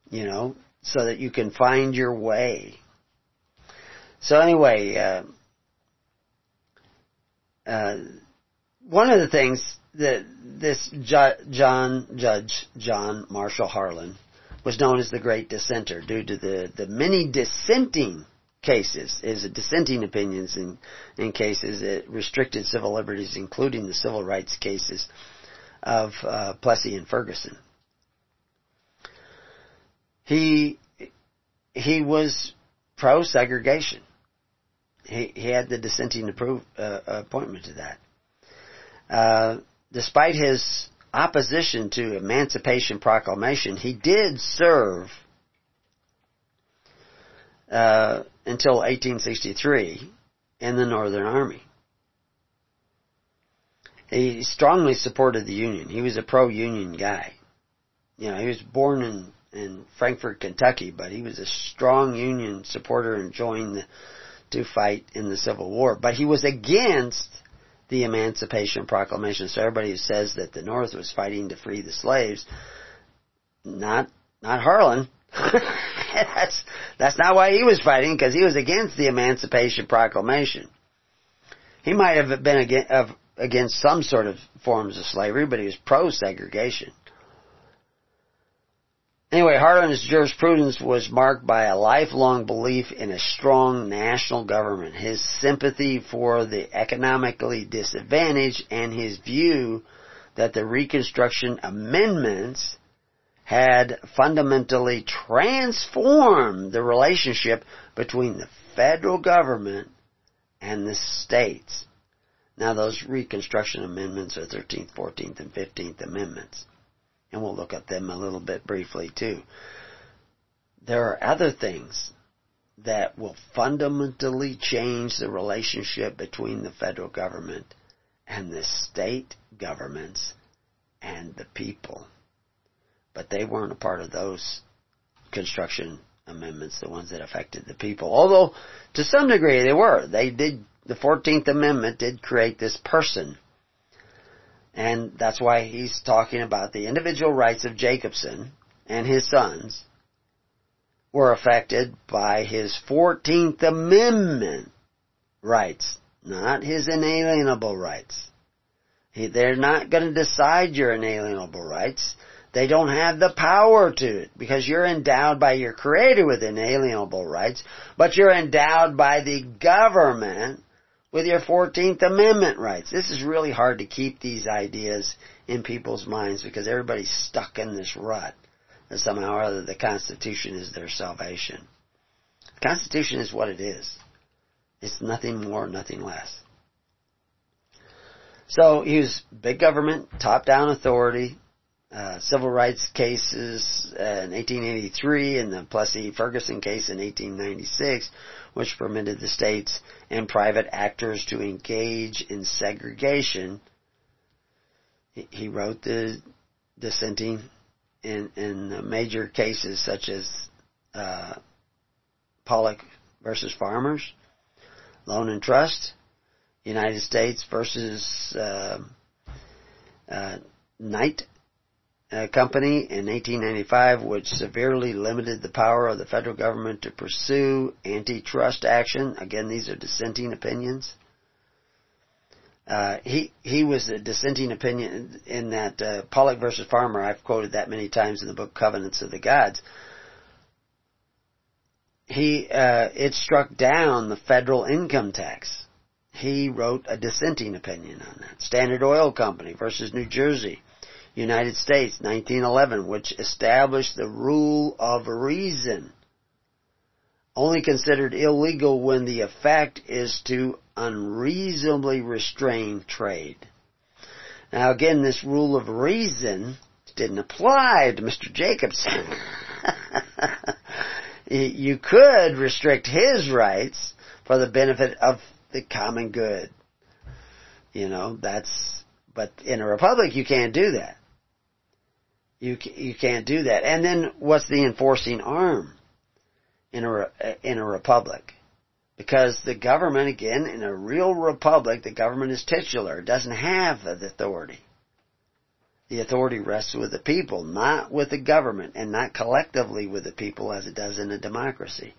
[SPEAKER 2] You know, so that you can find your way. So anyway, uh, uh, one of the things that this John Judge John Marshall Harlan was known as the Great Dissenter due to the, the many dissenting cases, is dissenting opinions in, in cases that restricted civil liberties, including the civil rights cases of uh, Plessy and Ferguson. He he was pro segregation. He he had the dissenting approve, uh, appointment to that. Uh, despite his opposition to Emancipation Proclamation, he did serve uh, until 1863 in the Northern Army. He strongly supported the Union. He was a pro-Union guy. You know, he was born in in Frankfort, Kentucky, but he was a strong Union supporter and joined the, to fight in the Civil War. But he was against the Emancipation Proclamation. So everybody who says that the North was fighting to free the slaves, not not Harlan. that's that's not why he was fighting because he was against the Emancipation Proclamation. He might have been against, against some sort of forms of slavery, but he was pro segregation. Anyway, Harlan's jurisprudence was marked by a lifelong belief in a strong national government, his sympathy for the economically disadvantaged, and his view that the Reconstruction Amendments had fundamentally transformed the relationship between the federal government and the states. Now those Reconstruction Amendments are 13th, 14th, and 15th Amendments and we'll look at them a little bit briefly too. There are other things that will fundamentally change the relationship between the federal government and the state governments and the people. But they weren't a part of those construction amendments, the ones that affected the people. Although, to some degree they were. They did, the 14th Amendment did create this person and that's why he's talking about the individual rights of Jacobson and his sons were affected by his 14th Amendment rights, not his inalienable rights. they're not going to decide your inalienable rights. They don't have the power to it because you're endowed by your creator with inalienable rights, but you're endowed by the government with your 14th Amendment rights. This is really hard to keep these ideas in people's minds because everybody's stuck in this rut that somehow or other the Constitution is their salvation. The Constitution is what it is. It's nothing more, nothing less. So use big government, top-down authority, uh, civil rights cases uh, in 1883 and the Plessy Ferguson case in 1896, which permitted the states and private actors to engage in segregation. He wrote the dissenting in, in major cases such as uh, Pollock versus Farmers, Loan and Trust, United States versus uh, uh, Knight company in 1895 which severely limited the power of the federal government to pursue antitrust action. Again, these are dissenting opinions. Uh, he he was a dissenting opinion in that uh, Pollock versus Farmer. I've quoted that many times in the book Covenants of the Gods. He uh, it struck down the federal income tax. He wrote a dissenting opinion on that. Standard Oil Company versus New Jersey United States, 1911, which established the rule of reason. Only considered illegal when the effect is to unreasonably restrain trade. Now again, this rule of reason didn't apply to Mr. Jacobson. you could restrict his rights for the benefit of the common good. You know, that's, but in a republic you can't do that. You, you can't do that. And then what's the enforcing arm in a, in a republic? Because the government, again, in a real republic, the government is titular. It doesn't have the authority. The authority rests with the people, not with the government, and not collectively with the people as it does in a democracy.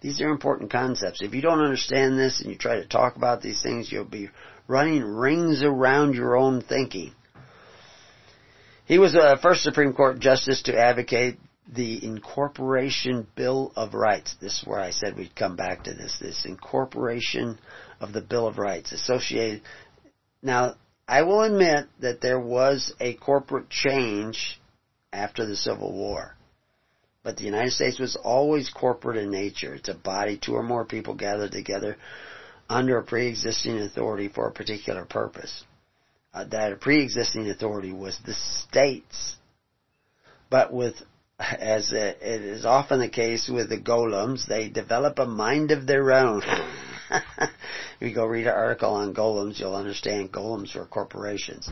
[SPEAKER 2] These are important concepts. If you don't understand this and you try to talk about these things, you'll be running rings around your own thinking. He was the first Supreme Court justice to advocate the Incorporation Bill of Rights. This is where I said we'd come back to this. This incorporation of the Bill of Rights associated. Now, I will admit that there was a corporate change after the Civil War. But the United States was always corporate in nature. It's a body, two or more people gathered together under a pre-existing authority for a particular purpose. Uh, that a pre-existing authority was the states. But with, as it is often the case with the golems, they develop a mind of their own. if you go read an article on golems, you'll understand golems were corporations.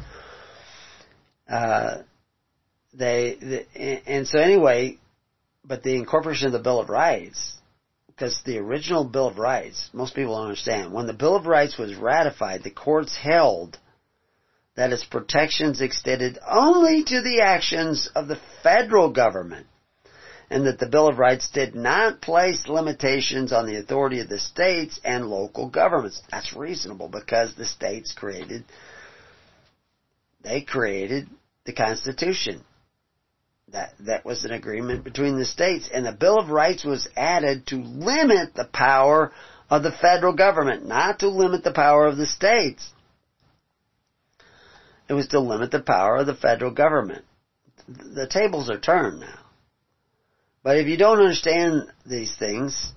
[SPEAKER 2] Uh, they, the, and so anyway, but the incorporation of the Bill of Rights, because the original Bill of Rights, most people don't understand, when the Bill of Rights was ratified, the courts held that its protections extended only to the actions of the federal government and that the Bill of Rights did not place limitations on the authority of the states and local governments. That's reasonable because the states created, they created the Constitution. That, that was an agreement between the states and the Bill of Rights was added to limit the power of the federal government, not to limit the power of the states. It was to limit the power of the federal government. The tables are turned now. But if you don't understand these things,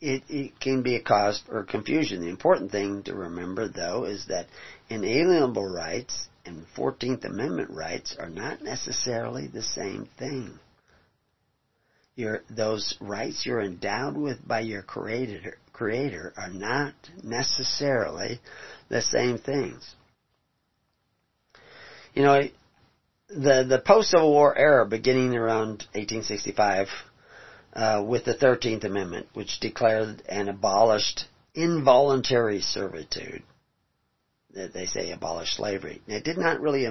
[SPEAKER 2] it, it can be a cause for confusion. The important thing to remember, though, is that inalienable rights and 14th Amendment rights are not necessarily the same thing. Your, those rights you're endowed with by your creator, creator are not necessarily the same things. You know, the the post Civil War era, beginning around 1865, uh, with the Thirteenth Amendment, which declared and abolished involuntary servitude. They say abolished slavery. It did not really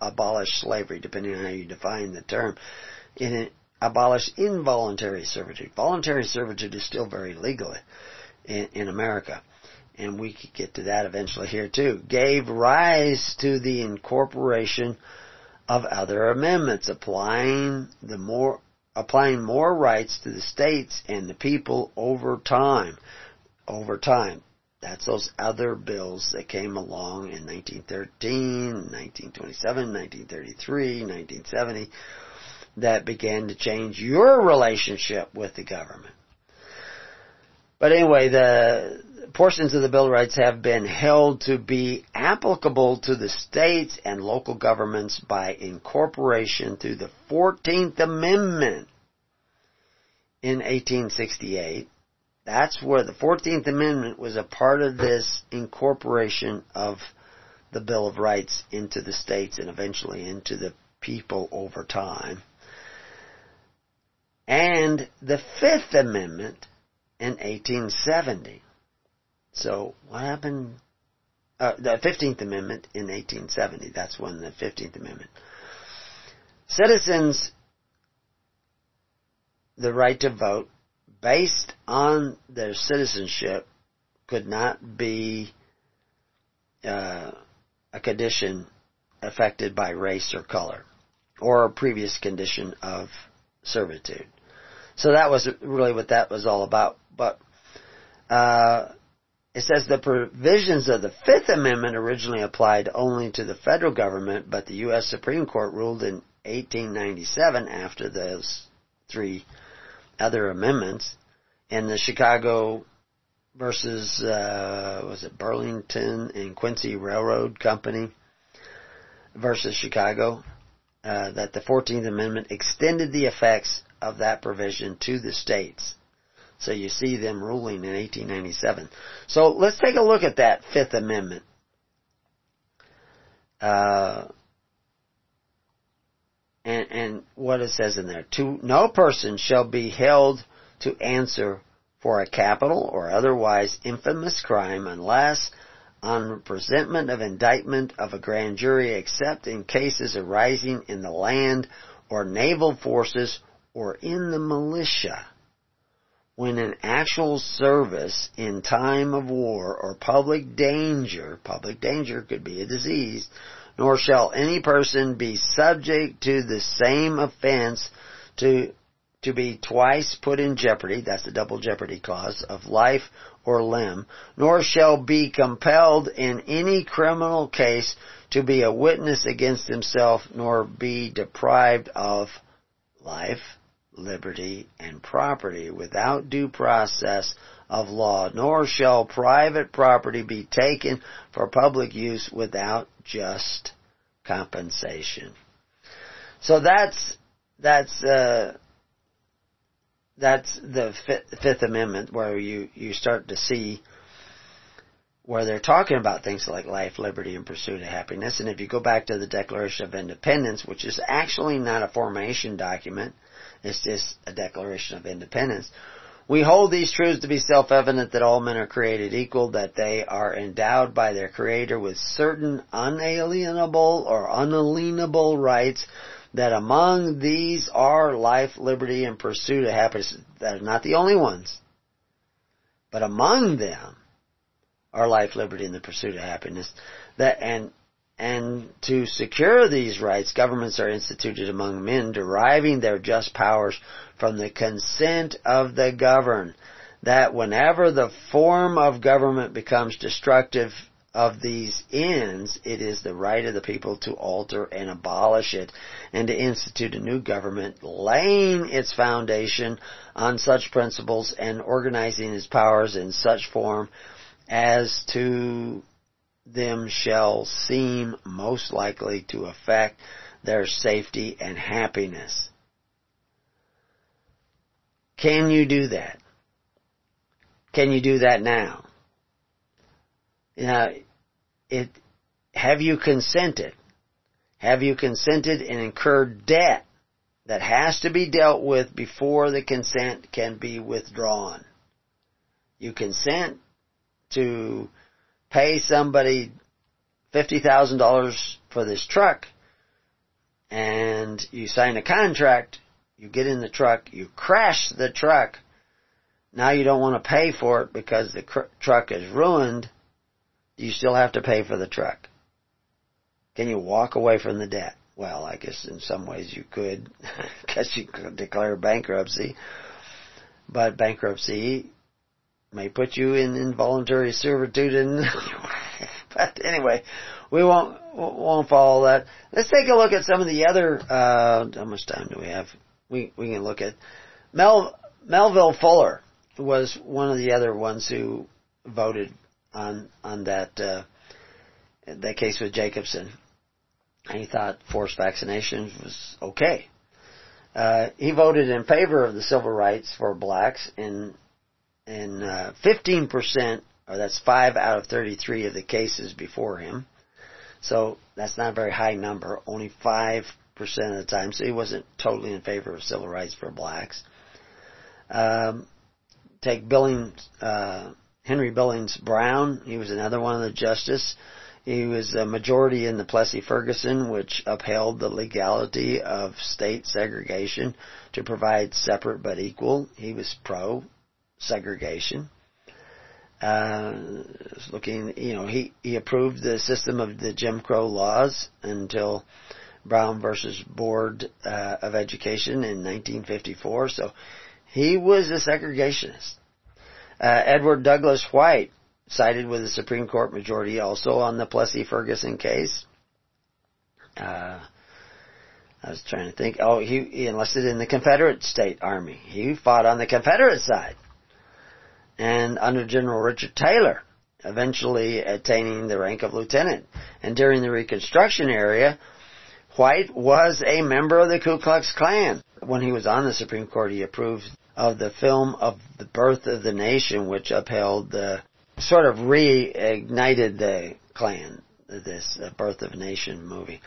[SPEAKER 2] abolish slavery, depending on how you define the term. It abolished involuntary servitude. Voluntary servitude is still very legal in, in America and we could get to that eventually here too, gave rise to the incorporation of other amendments applying the more applying more rights to the states and the people over time. Over time. That's those other bills that came along in 1913, 1927, 1933, 1970 that began to change your relationship with the government. But anyway, the portions of the Bill of Rights have been held to be applicable to the states and local governments by incorporation through the 14th Amendment in 1868. That's where the 14th Amendment was a part of this incorporation of the Bill of Rights into the states and eventually into the people over time. And the Fifth Amendment in 1870. So what happened? Uh, the 15th Amendment in 1870. That's when the 15th Amendment. Citizens, the right to vote based on their citizenship could not be uh, a condition affected by race or color or a previous condition of servitude. So that was really what that was all about. But uh, it says the provisions of the Fifth Amendment originally applied only to the federal government, but the U.S. Supreme Court ruled in 1897 after those three other amendments in the Chicago versus uh, was it Burlington and Quincy Railroad Company versus Chicago uh, that the 14th Amendment extended the effects of that provision to the states. So you see them ruling in 1897. So let's take a look at that Fifth Amendment. Uh, and, and what it says in there. To no person shall be held to answer for a capital or otherwise infamous crime unless on presentment of indictment of a grand jury except in cases arising in the land or naval forces or in the militia when an actual service in time of war or public danger, public danger could be a disease, nor shall any person be subject to the same offense to to be twice put in jeopardy, that's the double jeopardy clause, of life or limb, nor shall be compelled in any criminal case to be a witness against himself, nor be deprived of life, liberty, and property without due process of law, nor shall private property be taken for public use without just compensation. So that's that's uh, that's the Fifth Amendment where you you start to see where they're talking about things like life, liberty, and pursuit of happiness. And if you go back to the Declaration of Independence, which is actually not a formation document, it's just a Declaration of Independence. We hold these truths to be self-evident that all men are created equal, that they are endowed by their Creator with certain unalienable or unalienable rights, that among these are life, liberty, and pursuit of happiness. That are not the only ones. But among them are life, liberty, and the pursuit of happiness. That, and and to secure these rights, governments are instituted among men, deriving their just powers from the consent of the governed. That whenever the form of government becomes destructive of these ends, it is the right of the people to alter and abolish it, and to institute a new government, laying its foundation on such principles and organizing its powers in such form as to them shall seem most likely to affect their safety and happiness. Can you do that? Can you do that now? Now, it, have you consented? Have you consented and incurred debt that has to be dealt with before the consent can be withdrawn? You consent to pay somebody $50,000 for this truck and you sign a contract, you get in the truck, you crash the truck, now you don't want to pay for it because the cr- truck is ruined, you still have to pay for the truck. Can you walk away from the debt? Well, I guess in some ways you could, because you could declare bankruptcy. But bankruptcy may put you in involuntary servitude and but anyway, we won't won't follow that. Let's take a look at some of the other uh how much time do we have? We we can look at Mel Melville Fuller was one of the other ones who voted on on that uh that case with Jacobson. And he thought forced vaccinations was okay. Uh, he voted in favor of the civil rights for blacks in and uh, 15%, or that's 5 out of 33 of the cases before him. So that's not a very high number, only 5% of the time, so he wasn't totally in favor of civil rights for blacks. Um, take Billings, uh, Henry Billings Brown, he was another one of the justices. He was a majority in the Plessy Ferguson, which upheld the legality of state segregation to provide separate but equal. He was pro segregation. Uh, looking, you know, he, he approved the system of the Jim Crow laws until Brown versus Board uh, of Education in 1954. So he was a segregationist. Uh, Edward Douglas White sided with the Supreme Court majority also on the Plessy Ferguson case. Uh, I was trying to think. Oh, he, he enlisted in the Confederate State Army. He fought on the Confederate side. And under General Richard Taylor, eventually attaining the rank of lieutenant. And during the Reconstruction era, White was a member of the Ku Klux Klan. When he was on the Supreme Court, he approved of the film of the birth of the nation, which upheld the, sort of reignited the Klan, this uh, Birth of a Nation movie.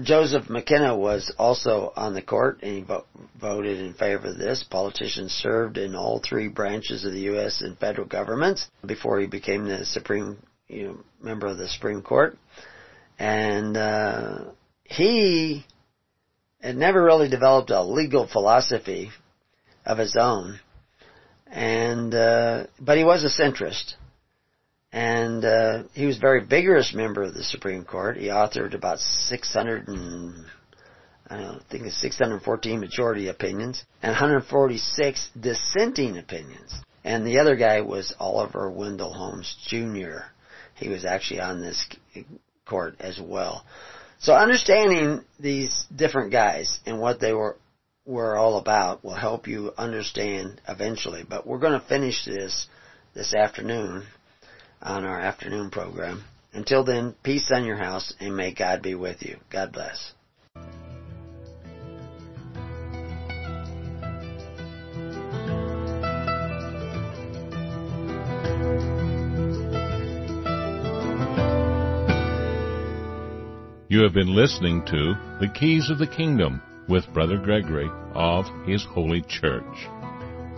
[SPEAKER 2] Joseph McKenna was also on the court and he vo- voted in favor of this. Politicians served in all three branches of the U.S. and federal governments before he became the Supreme, you know, member of the Supreme Court. And, uh, he had never really developed a legal philosophy of his own. And, uh, but he was a centrist and uh, he was a very vigorous member of the Supreme Court. He authored about 600 and I I think it's 614 majority opinions and 146 dissenting opinions. And the other guy was Oliver Wendell Holmes Jr. He was actually on this court as well. So understanding these different guys and what they were were all about will help you understand eventually. But we're going to finish this this afternoon on our afternoon program. Until then, peace on your house and may God be with you. God bless.
[SPEAKER 1] You have been listening to The Keys of the Kingdom with Brother Gregory of His Holy Church.